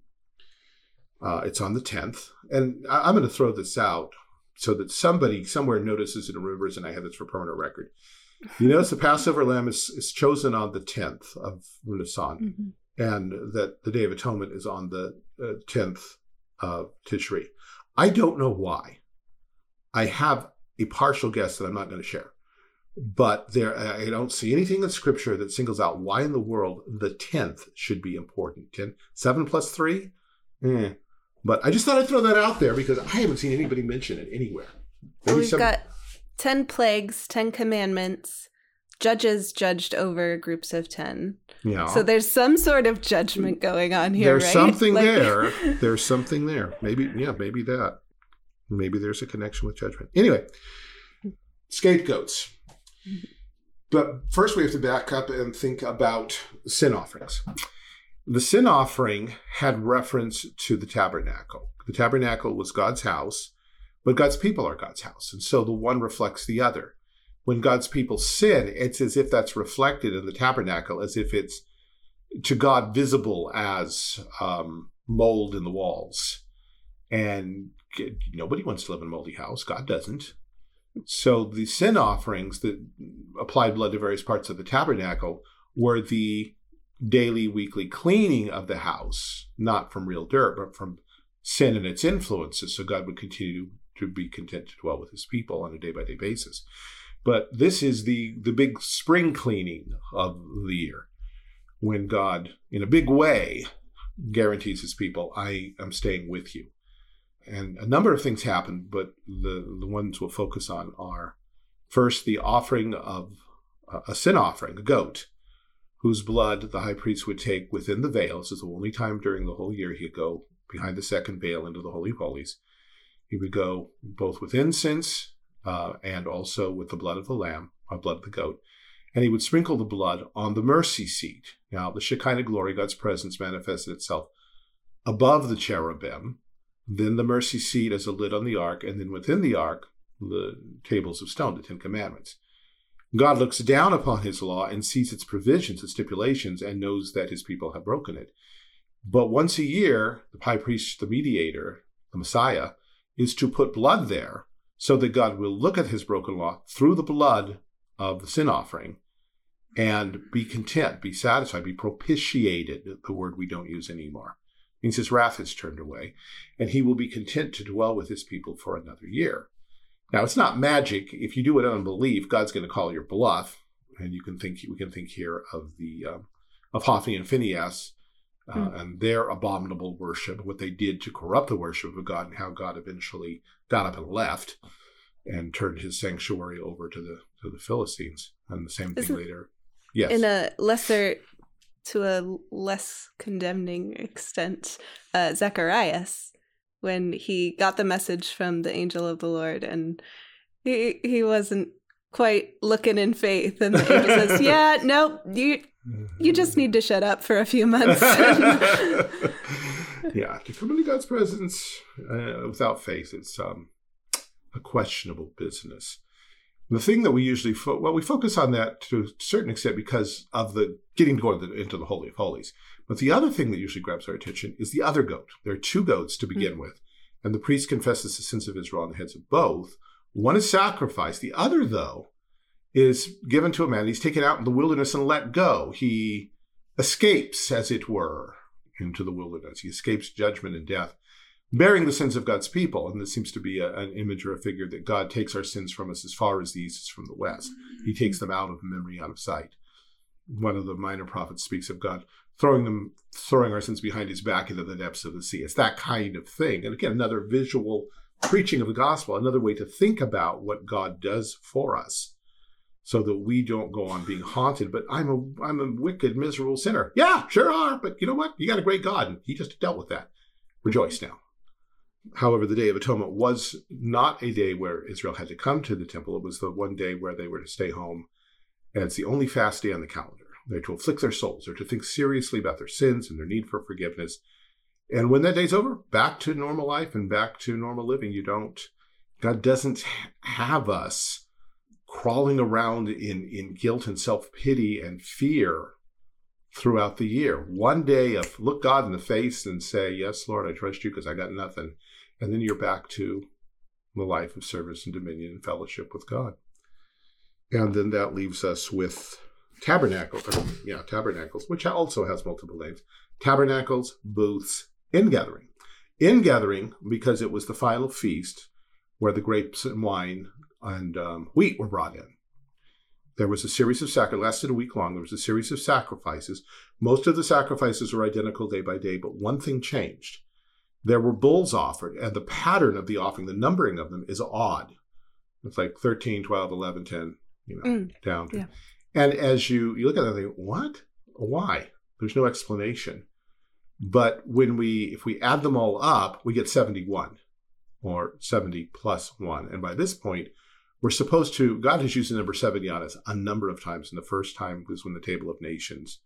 Uh, it's on the 10th. And I, am going to throw this out so that somebody somewhere notices it and remembers, and I have this for permanent record. You notice the Passover lamb is, is chosen on the 10th of Nisan, Mm-hmm. and that the Day of Atonement is on the uh, 10th of Tishri. I don't know why. I have a partial guess that I'm not going to share. But there, I don't see anything in Scripture that singles out why in the world the 10th should be important. 10, 7 plus 3? Eh. But I just thought I'd throw that out there because I haven't seen anybody mention it anywhere. Well, Maybe we've some- got 10 plagues, 10 commandments, judges judged over groups of 10. yeah. So there's some sort of judgment going on here, there's right? something Like- there. [LAUGHS] There's something there. Maybe, yeah, maybe that. Maybe there's a connection with judgment. Anyway, scapegoats. But first, we have to back up and think about sin offerings. The sin offering had reference to the tabernacle. The tabernacle was God's house, but God's people are God's house. And so the one reflects the other. When God's people sin, it's as if that's reflected in the tabernacle, as if it's to God visible as um, mold in the walls. And nobody wants to live in a moldy house. God doesn't. So the sin offerings that applied blood to various parts of the tabernacle were the daily, weekly cleaning of the house, not from real dirt, but from sin and its influences. So God would continue to be content to dwell with his people on a day by day basis. But this is the, the big spring cleaning of the year when God, in a big way, guarantees his people, I am staying with you. And a number of things happen, but the, the ones we'll focus on are first, the offering of uh, a sin offering, a goat, whose blood the high priest would take within the veil. This is the only time during the whole year he'd go behind the second veil into the Holy of Holies. He would go both with incense uh, and also with the blood of the lamb, or blood of the goat and he would sprinkle the blood on the mercy seat. Now, the Shekinah glory, God's presence, manifested itself above the cherubim, then the mercy seat as a lid on the ark, and then within the ark, the tables of stone, the Ten Commandments. God looks down upon his law and sees its provisions, its stipulations, and knows that his people have broken it. But once a year, the high priest, the mediator, the Messiah, is to put blood there so that God will look at his broken law through the blood of the sin offering and be content, be satisfied, be propitiated, the word we don't use anymore. It means his wrath is turned away, and he will be content to dwell with his people for another year. Now, it's not magic. If you do it on belief, God's going to call your bluff, and you can think we can think here of the uh, of Hophni and Phinehas uh, mm. and their abominable worship, what they did to corrupt the worship of God, and how God eventually got up and left and turned his sanctuary over to the to the Philistines, and the same thing Isn't, later. Yes, in a lesser to a less condemning extent, uh, Zacharias when he got the message from the angel of the Lord and he he wasn't quite looking in faith and the angel says, [LAUGHS] "Yeah, nope, you you just need to shut up for a few months." [LAUGHS] yeah, to come into God's presence uh, without faith it's um, a questionable business. The thing that we usually fo- well we focus on that to a certain extent because of the getting to go into the, into the holy of holies. But the other thing that usually grabs our attention is the other goat. There are two goats to begin mm-hmm. with, and the priest confesses the sins of Israel on the heads of both. One is sacrificed. The other, though, is given to a man. He's taken out in the wilderness and let go. He escapes, as it were, into the wilderness. He escapes judgment and death, bearing the sins of God's people. And this seems to be a, an image or a figure that God takes our sins from us as far as the east is from the west. He takes them out of memory, out of sight. One of the minor prophets speaks of God throwing them, throwing our sins behind his back into the depths of the sea. It's that kind of thing. And again, another visual preaching of the gospel, another way to think about what God does for us so that we don't go on being haunted. But I'm a I'm a wicked, miserable sinner. Yeah, sure are. But you know what? You got a great God, and He just dealt with that. Rejoice now. However, the Day of Atonement was not a day where Israel had to come to the temple. It was the one day where they were to stay home. And it's the only fast day on the calendar. They're to afflict their souls. They're to think seriously about their sins and their need for forgiveness. And when that day's over, back to normal life and back to normal living. You don't, God doesn't have us crawling around in, in guilt and self pity and fear throughout the year. One day of look God in the face and say, Yes, Lord, I trust you because I got nothing. And then you're back to the life of service and dominion and fellowship with God. And then that leaves us with tabernacles, yeah, tabernacles, which also has multiple names. Tabernacles, booths, ingathering. Ingathering because it was the final feast where the grapes and wine and um, wheat were brought in. There was a series of sacrifices, lasted a week long. There was a series of sacrifices. Most of the sacrifices were identical day by day, but one thing changed. There were bulls offered, and the pattern of the offering, the numbering of them, is odd. It's like 13, 12, 11, 10, you know, mm, down. Yeah. And as you you look at it, think, what? Why? There's no explanation. But when we if we add them all up, we get 71 or 70 plus one. And by this point, we're supposed to God has used the number 70 on us a number of times. And the first time was when the table of nations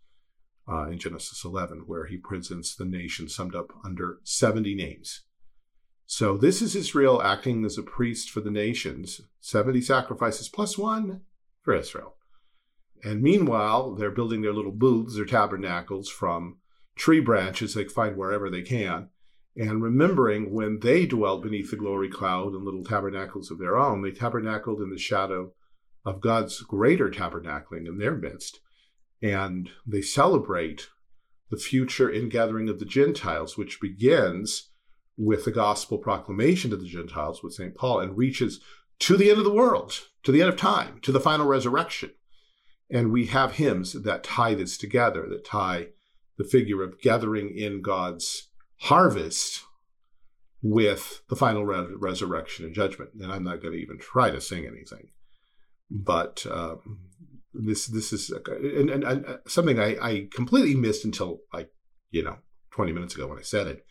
uh, in Genesis 11, where he presents the nation summed up under 70 names. So this is Israel acting as a priest for the nations, 70 sacrifices plus one for Israel. And meanwhile, they're building their little booths or tabernacles from tree branches they find wherever they can. And remembering when they dwelt beneath the glory cloud in little tabernacles of their own, they tabernacled in the shadow of God's greater tabernacling in their midst. And they celebrate the future ingathering of the Gentiles, which begins with the gospel proclamation to the Gentiles with St. Paul and reaches to the end of the world, to the end of time, to the final resurrection. And we have hymns that tie this together, that tie the figure of gathering in God's harvest with the final re- resurrection and judgment. And I'm not going to even try to sing anything, but um, this this is and, and, and uh, something I, I, completely missed until like you know 20 minutes ago when I said it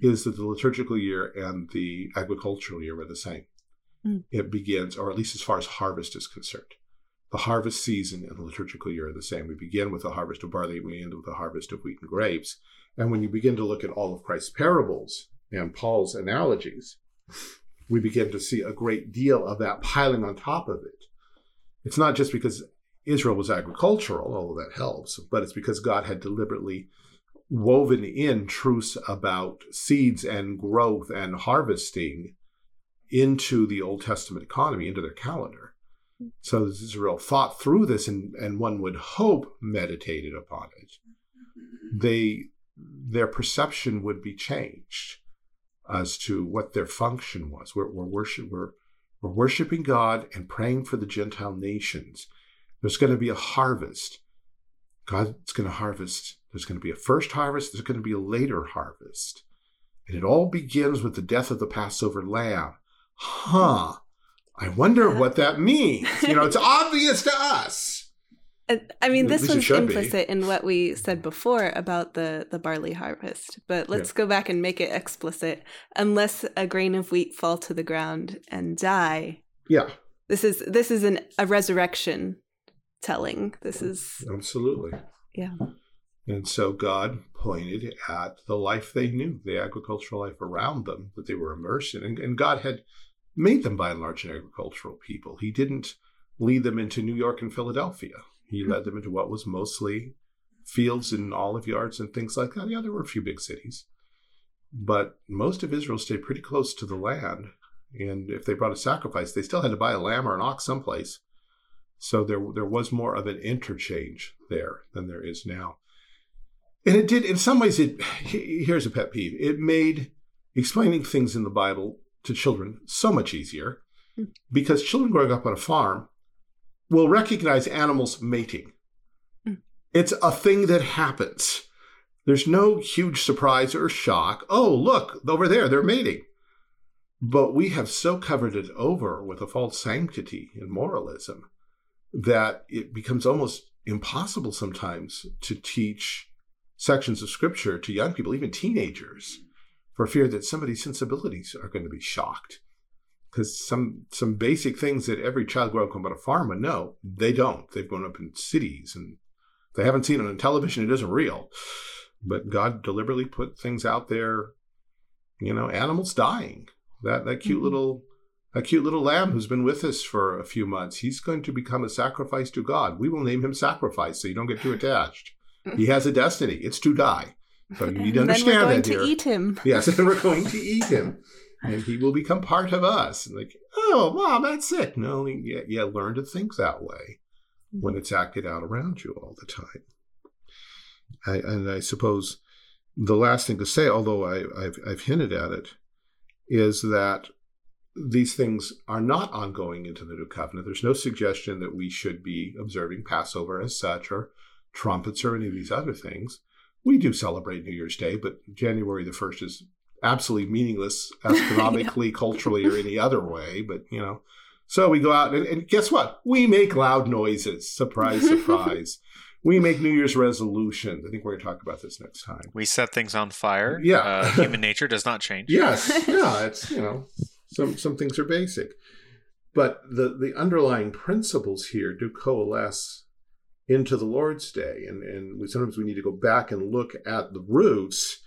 is that the liturgical year and the agricultural year are the same. Mm. It begins, or at least as far as harvest is concerned the harvest season and the liturgical year are the same. We begin with the harvest of barley, we end with the harvest of wheat and grapes. And when you begin to look at all of Christ's parables and Paul's analogies, we begin to see a great deal of that piling on top of it. It's not just because Israel was agricultural, although that helps, but it's because God had deliberately woven in truths about seeds and growth and harvesting into the Old Testament economy, into their calendar. So Israel thought through this and, and one would hope meditated upon it. They their perception would be changed as to what their function was. We're, we're, worship, we're, we're worshiping God and praying for the Gentile nations. There's going to be a harvest. God's going to harvest. There's going to be a first harvest. There's going to be a later harvest. And it all begins with the death of the Passover lamb. Huh. I wonder what that means. You know, it's [LAUGHS] obvious to us. I mean, this was implicit be. in what we said before about the the barley harvest, but let's yeah. go back and make it explicit. Unless a grain of wheat fall to the ground and die. Yeah. This is this is an a resurrection telling. This is absolutely. Yeah. And so God pointed at the life they knew, the agricultural life around them that they were immersed in, and, and God had made them by and large an agricultural people. He didn't lead them into New York and Philadelphia he hmm. led them into what was mostly fields and olive yards and things like that. Yeah, there were a few big cities, but most of Israel stayed pretty close to the land. And if they brought a sacrifice, they still had to buy a lamb or an ox someplace. So there, there was more of an interchange there than there is now. And it did, in some ways, it here's a pet peeve. It made explaining things in the Bible to children so much easier hmm. because children growing up on a farm will recognize animals mating. Mm. It's a thing that happens. There's no huge surprise or shock. Oh, look, over there, they're mating. But we have so covered it over with a false sanctity and moralism that it becomes almost impossible sometimes to teach sections of scripture to young people, even teenagers, for fear that somebody's sensibilities are going to be shocked because some some basic things that every child growing up on a farm would know, they don't. They've grown up in cities and they haven't seen it on television. It isn't real. But God deliberately put things out there. You know, animals dying. That that cute mm-hmm. little a cute little lamb who's been with us for a few months. He's going to become a sacrifice to God. We will name him sacrifice, so you don't get too attached. He has a destiny. It's to die. So [LAUGHS] you need to understand then we're going that to here. eat him. [LAUGHS] Yes, and we're going to eat him and he will become part of us. Like, oh, mom, that's sick. No, yeah, yeah, learn to think that way when it's acted out around you all the time. I, and I suppose the last thing to say, although I, I've, I've hinted at it, is that these things are not ongoing into the new covenant. There's no suggestion that we should be observing Passover as such, or trumpets, or any of these other things. We do celebrate New Year's Day, but January the 1st is absolutely meaningless astronomically, [LAUGHS] yeah. culturally, or any other way. But you know, so we go out and, and guess what? We make loud noises. Surprise, [LAUGHS] surprise. we make New Year's resolutions. I think we're going to talk about this next time. We set things on fire. Yeah, uh, [LAUGHS] human nature does not change. yes, yeah, it's you know, some some things are basic, but the the underlying principles here do coalesce into the Lord's Day, and and we, sometimes we need to go back and look at the roots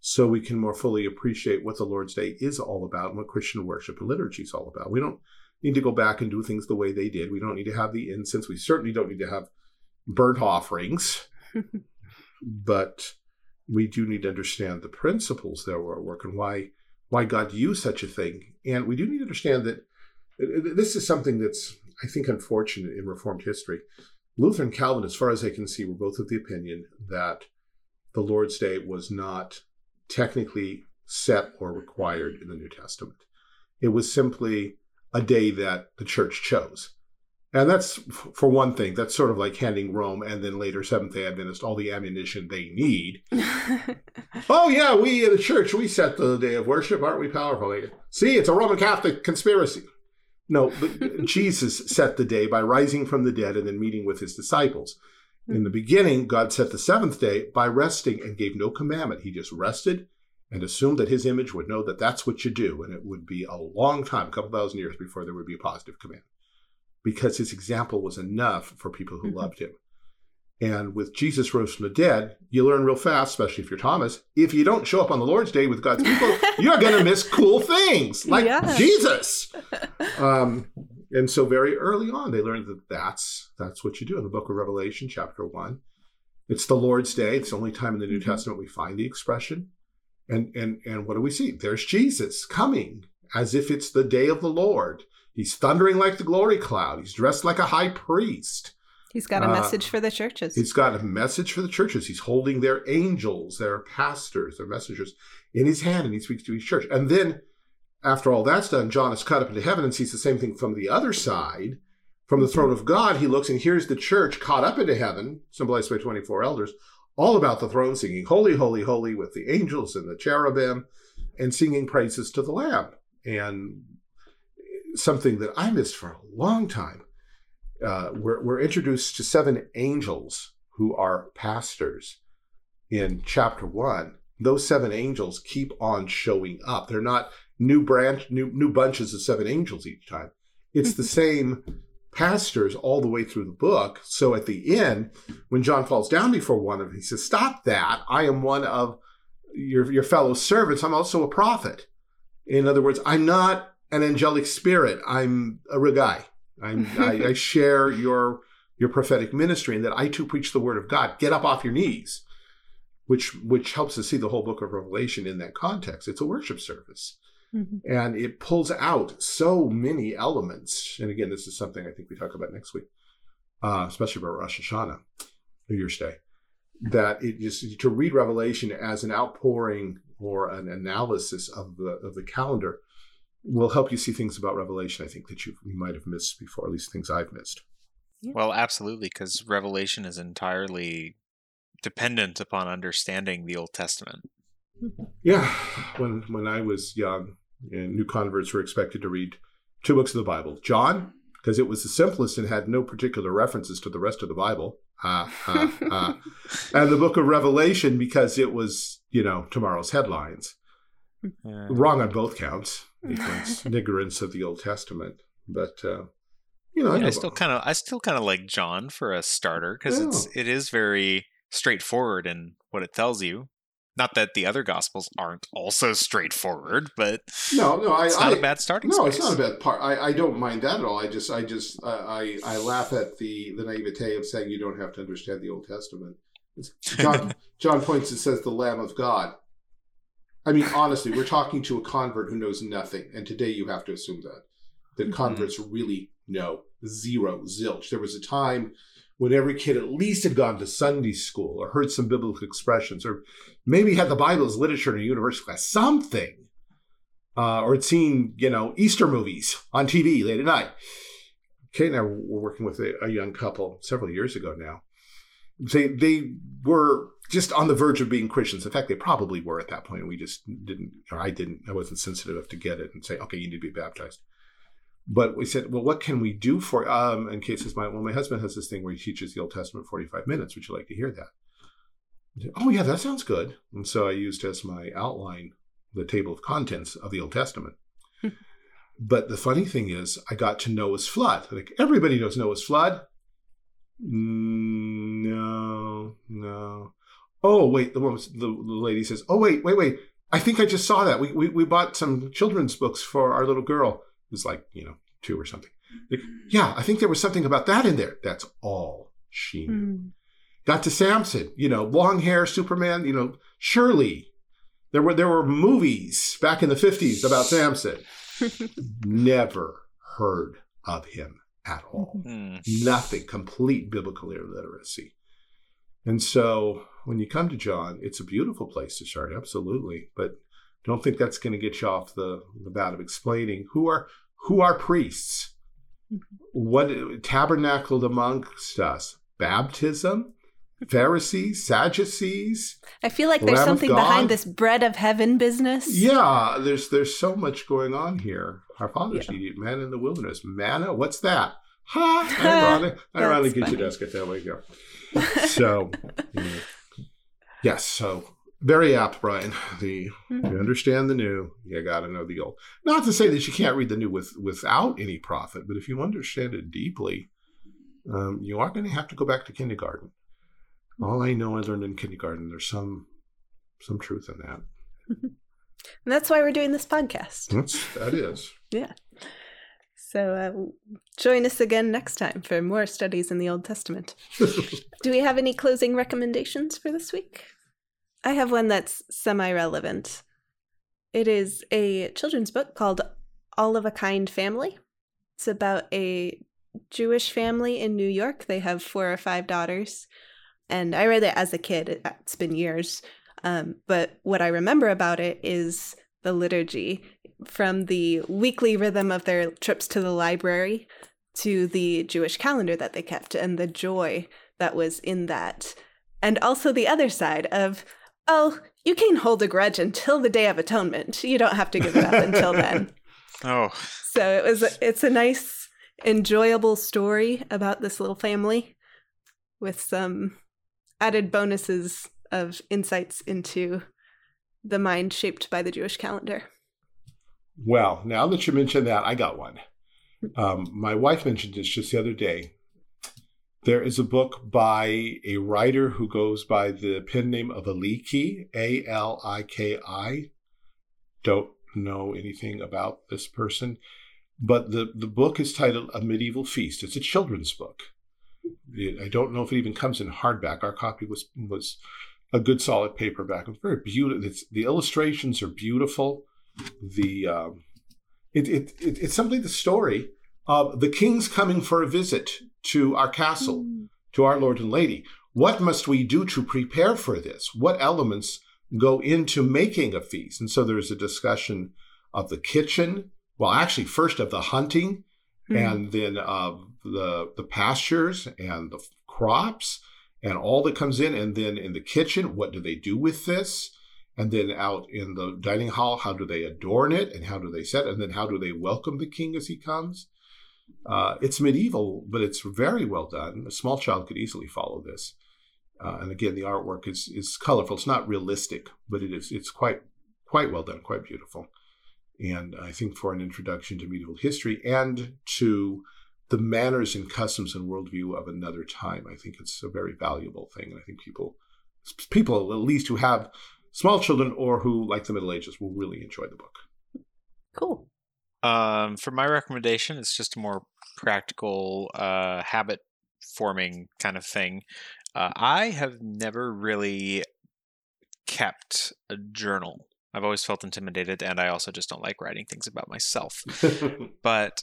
so we can more fully appreciate what the Lord's Day is all about and what Christian worship and liturgy is all about. We don't need to go back and do things the way they did. We don't need to have the incense. We certainly don't need to have burnt offerings, [LAUGHS] but we do need to understand the principles that were at work and why why God used such a thing. And we do need to understand that uh, this is something that's, I think, unfortunate in Reformed history. Luther and Calvin, as far as I can see, were both of the opinion that the Lord's Day was not technically set or required in the New Testament. It was simply a day that the church chose. And that's, for one thing, that's sort of like handing Rome and then later Seventh day Adventists all the ammunition they need. [LAUGHS] oh, yeah, we in the church, we set the day of worship. Aren't we powerful? See, it's a Roman Catholic conspiracy. No, Jesus set the day by rising from the dead and then meeting with his disciples. In the beginning, God set the seventh day by resting and gave no commandment. He just rested and assumed that his image would know that that's what you do. And it would be a long time, a couple thousand years before there would be a positive command because his example was enough for people who mm-hmm. loved him. And with Jesus rose from the dead, you learn real fast, especially if you're Thomas, if you don't show up on the Lord's day with God's people, [LAUGHS] you're going to miss cool things like Yeah. Jesus. [LAUGHS] Um, and so very early on, they learned that that's that's what you do in the Book of Revelation, chapter one. It's the Lord's day. It's the only time in the New Mhm. Testament we find the expression. And and and what do we see? There's Jesus coming as if it's the day of the Lord. He's thundering like the glory cloud. He's dressed like a high priest. He's got a Uh, message for the churches. He's got a message for the churches. He's holding their angels, their pastors, their messengers in his hand, and he speaks to his church. And then, after all that's done, John is cut up into heaven and sees the same thing from the other side. From the throne of God, he looks and hears the church caught up into heaven, symbolized by 24 elders, all about the throne, singing, Holy, Holy, Holy, with the angels and the cherubim, and singing praises to the Lamb. And something that I missed for a long time uh, we're, we're introduced to seven angels who are pastors in chapter one. Those seven angels keep on showing up. They're not new branch, new new bunches of seven angels each time. It's the [LAUGHS] same pastors all the way through the book. So at the end, when John falls down before one of them, he says, "Stop that! I am one of your your fellow servants. I'm also a prophet. In other words, I'm not an angelic spirit. I'm a real guy." I'm, I, I share your your prophetic ministry, and that I too preach the word of God. Get up off your knees, which which helps us see the whole book of Revelation in that context. It's a worship service, Mhm. and it pulls out so many elements. And again, this is something I think we talk about next week, uh, especially about Rosh Hashanah, New Year's Day. That it just to read Revelation as an outpouring or an analysis of the of the calendar will help you see things about Revelation. I think that you you might have missed before, at least things I've missed. Well, absolutely, because Revelation is entirely dependent upon understanding the Old Testament. [LAUGHS] Yeah, when when I was young, and new converts were expected to read two books of the Bible: John, because it was the simplest and had no particular references to the rest of the Bible, [LAUGHS] and the Book of Revelation because it was you know tomorrow's headlines. Uh, Wrong on both counts. Ignorance, [LAUGHS] ignorance of the Old Testament, but uh, you know, yeah, I know- still kind of, I still kind of like John for a starter because it's it is very straightforward in what it tells you. Not that the other gospels aren't also straightforward, but no, no, I, it's not I, a bad starting. No, space. it's not a bad part. I, I don't mind that at all. I just I just uh, I I laugh at the the naivete of saying you don't have to understand the Old Testament. It's, John [LAUGHS] John points and says the Lamb of God. I mean, honestly, we're talking to a convert who knows nothing, and today you have to assume that that Mhm. converts really know zero zilch. There was a time when every kid at least had gone to Sunday school or heard some biblical expressions, or maybe had the Bible as literature in a university class, something uh, or had seen, you know, Easter movies on TV late at night. Kate and I were working with a, a young couple several years ago now. They they were just on the verge of being Christians. In fact, they probably were at that point. We just didn't, or I didn't, I wasn't sensitive enough to get it and say, okay, you need to be baptized. But we said, well, what can we do for? Um, Kate says, my well, my husband has this thing where he teaches the Old Testament forty five minutes. Would you like to hear that? Said, oh yeah, that sounds good. And so I used as my outline the table of contents of the Old Testament. but the funny thing is, I got to Noah's flood. Like everybody knows Noah's flood. No, no. Oh wait, the woman, the, the lady says, "Oh wait, wait, wait! I think I just saw that. We we, we bought some children's books for our little girl. who's like you know two or something. Like, yeah, I think there was something about that in there. That's all she knew." Mm. got to Samson, you know, long hair Superman, you know, surely There were there were movies back in the 50s about Samson. [LAUGHS] Never heard of him at all. Hmm. Nothing, complete biblical illiteracy. And so when you come to John, it's a beautiful place to start, absolutely. But don't think that's going to get you off the, the bat of explaining who are who are priests, mm-hmm. what tabernacled amongst us, baptism, Pharisees, Sadducees. I feel like there's something behind this bread of heaven business. Yeah, there's there's so much going on here. Our fathers Yeah. eat manna in the wilderness. Manna, what's that? Ha! [LAUGHS] Ironic. Ironic. Get your desk at that way. Go. So, yes. So very apt, Brian. The Mhm. you understand the new, you got to know the old. Not to say that you can't read the new with without any profit, but if you understand it deeply, um, you are going to have to go back to kindergarten. All I know I learned in kindergarten. There's some some truth in that. [LAUGHS] And that's why we're doing this podcast. That's that is. Yeah. So uh, join us again next time for more studies in the Old Testament. [LAUGHS] Do we have any closing recommendations for this week? I have one that's semi relevant. It is a children's book called All of a Kind Family. It's about a Jewish family in New York. They have four or five daughters. And I read it as a kid. It's been years. Um, but what I remember about it is the liturgy from the weekly rhythm of their trips to the library to the Jewish calendar that they kept and the joy that was in that. And also the other side of, oh, you can hold a grudge until the Day of Atonement. You don't have to give it up until then. [LAUGHS] Oh, So it was it's a nice enjoyable story about this little family with some added bonuses of insights into the mind shaped by the Jewish calendar. Well, now that you mentioned that, I got one. Um, my wife mentioned this just the other day. There is a book by a writer who goes by the pen name of Aliki, A L I K I. Don't know anything about this person, but the, the book is titled A Medieval Feast. It's a children's book. It- I don't know if it even comes in hardback. Our copy was was a good solid paperback. It's very beautiful. It's, the illustrations are beautiful. The um, it, it, it it's simply the story of the king's coming for a visit to our castle, to our lord and lady. What must we do to prepare for this? What elements go into making a feast? And so there's a discussion of the kitchen. Well, actually, first of the hunting, and then of the the pastures and the crops and all that comes in and then in the kitchen what do they do with this and then out in the dining hall how do they adorn it and how do they set and then how do they welcome the king as he comes? Uh, it's medieval but it's very well done. A small child could easily follow this. Uh, and again the artwork is is colorful. It's not realistic but it is it's quite quite well done quite beautiful. And i think for an introduction to medieval history and to the manners and customs and worldview of another time. I think it's a very valuable thing. And I think people, people at least who have small children or who like the Middle Ages, will really enjoy the book. Cool. Um, for my recommendation, it's just a more practical uh, habit forming kind of thing. Uh, I have never really kept a journal. I've always felt intimidated, and I also just don't like writing things about myself. [LAUGHS] But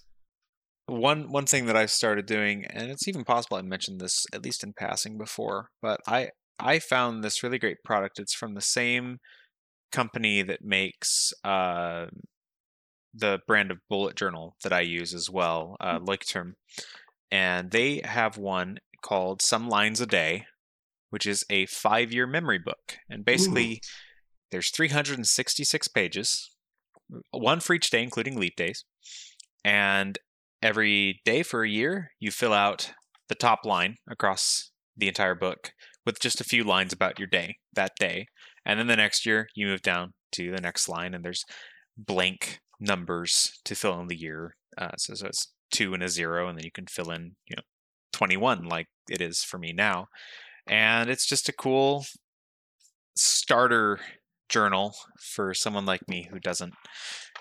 one one thing that I've started doing, and it's even possible I mentioned this at least in passing before, but I I found this really great product. It's from the same company that makes uh, the brand of bullet journal that I use as well, uh, Leuchtturm, and they have one called Some Lines a Day, which is a five year memory book, and basically there's 366 pages, one for each day, including leap days, and every day for a year, you fill out the top line across the entire book with just a few lines about your day that day. And then the next year, you move down to the next line, and there's blank numbers to fill in the year. Uh, so, so it's two and a zero, and then you can fill in, you know, 21 like it is for me now. And it's just a cool starter journal for someone like me who doesn't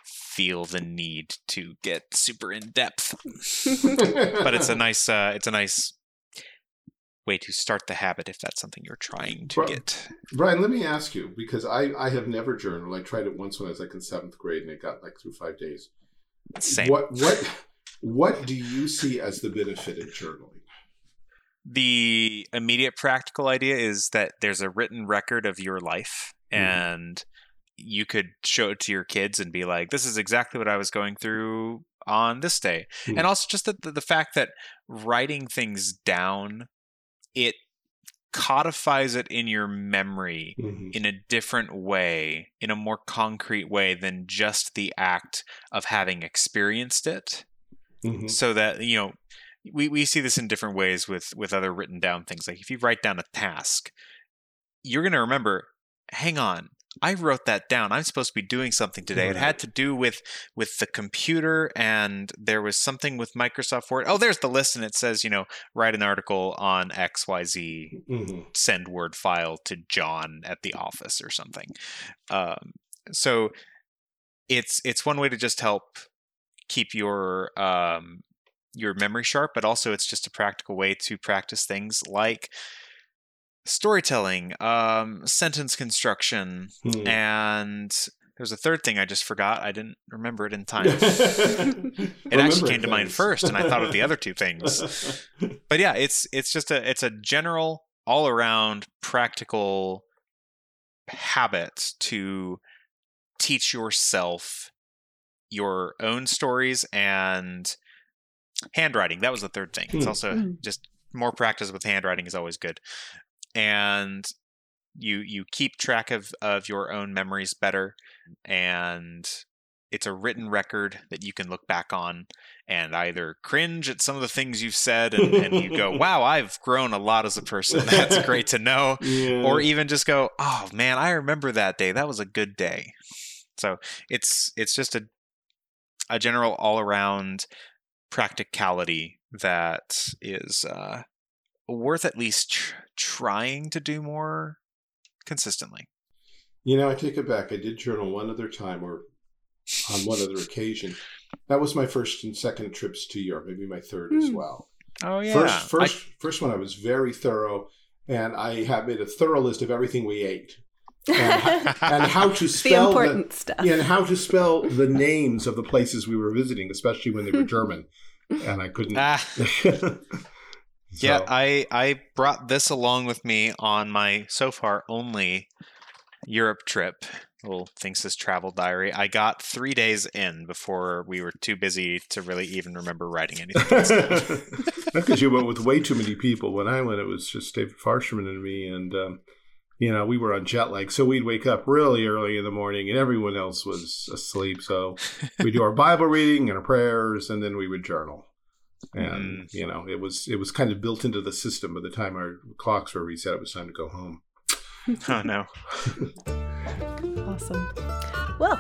feel the need to get super in depth [LAUGHS] but it's a nice uh, it's a nice way to start the habit if that's something you're trying to Right. get Brian, let me ask you because I, I have never journaled. I tried it once when I was like in seventh grade and it got like through five days. same What what what do you see as the benefit of journaling? the immediate practical idea is that there's a written record of your life Mhm. and you could show it to your kids and be like this is exactly what i was going through on this day Mhm. and also just the, the fact that writing things down it codifies it in your memory Mhm. in a different way, in a more concrete way than just the act of having experienced it. Mhm. So that, you know, we, we see this in different ways with with other written down things. Like if you write down a task, you're gonna remember, hang on, I wrote that down. I'm supposed to be doing something today. It had to do with with the computer, and there was something with Microsoft Word. Oh, there's the list, and it says, you know, write an article on X Y Z. hmm Send Word file to John at the office or something. Um, so it's it's one way to just help keep your um, your memory sharp, but also it's just a practical way to practice things like storytelling, um, sentence construction, Hmm. and there's a third thing I just forgot. I didn't remember it in [LAUGHS] time. It it actually came to mind first, and I thought of the other two things. [LAUGHS] But yeah, it's it's just a it's a general all around practical habit to teach yourself your own stories and handwriting. That was the third thing. It's Hmm. also Mm. just more practice with handwriting is always good. And you you keep track of of your own memories better and it's a written record that you can look back on and either cringe at some of the things you've said and, and you go [LAUGHS] wow i've grown a lot as a person. That's great to know. Yeah. or even just go oh man i remember that day. That was a good day. So it's it's just a a general all around practicality that is uh, worth at least tr- trying to do more consistently You know, I take it back. I did journal one other time or on one other [LAUGHS] occasion. That was my first and second trips to Europe, maybe my third as Hmm. well. oh yeah First, first, first one I was very thorough, and I have made a thorough list of everything we ate and, [LAUGHS] and how to spell the important stuff. yeah, and how to spell the names of the places we were visiting, especially when they were German, and I couldn't. Ah, [LAUGHS] So, yeah i i brought this along with me on my so far only europe trip little thinks his travel diary i got three days in before we were too busy to really even remember writing anything [LAUGHS] because you went with way too many people. When I went, it was just David Farsherman and me, and um, you know we were on jet lag, so we'd wake up really early in the morning, and everyone else was asleep. So we do our Bible reading and our prayers, and then we would journal. And Mm. you know, it was it was kind of built into the system. By the time our clocks were reset, it was time to go home. [LAUGHS] oh no [LAUGHS] Awesome. Well,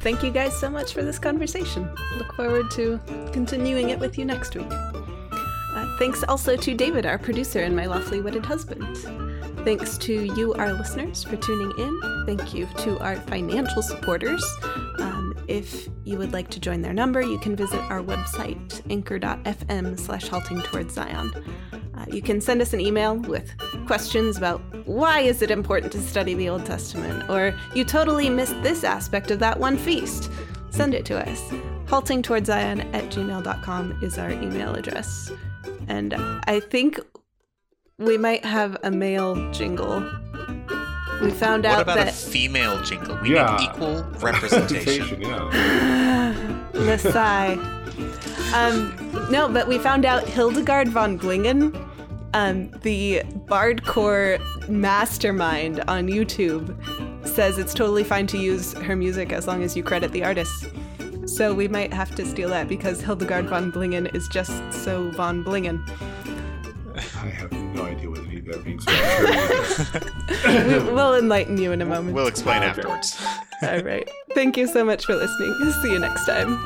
thank you guys so much for this conversation. Look forward to continuing it with you next week. Uh, thanks also to David, our producer, and my lovely wedded husband. Thanks to you, our listeners, for tuning in. Thank you to our financial supporters. Um, if you would like to join their number, you can visit our website, anchor.fm slash halting towards Zion. Uh, you can send us an email with questions about why is it important to study the Old Testament, or you totally missed this aspect of that one feast. Send it to us. Haltingtowardszion at gmail.com is our email address. And I think we might have a mail jingle. We found what out about a that female jingle we Yeah. need equal [LAUGHS] representation yeah. [LAUGHS] the sigh. Um, no, but we found out Hildegard von Blingen, um, the bardcore mastermind on YouTube, says it's totally fine to use her music as long as you credit the artist. So we might have to steal that because Hildegard von Blingen is just so von Blingen. [LAUGHS] I have no idea what any of that means. but I'm sure you [LAUGHS] do. We- we'll enlighten you in a moment. we'll explain afterwards All right. Thank you so much for listening. See you next time.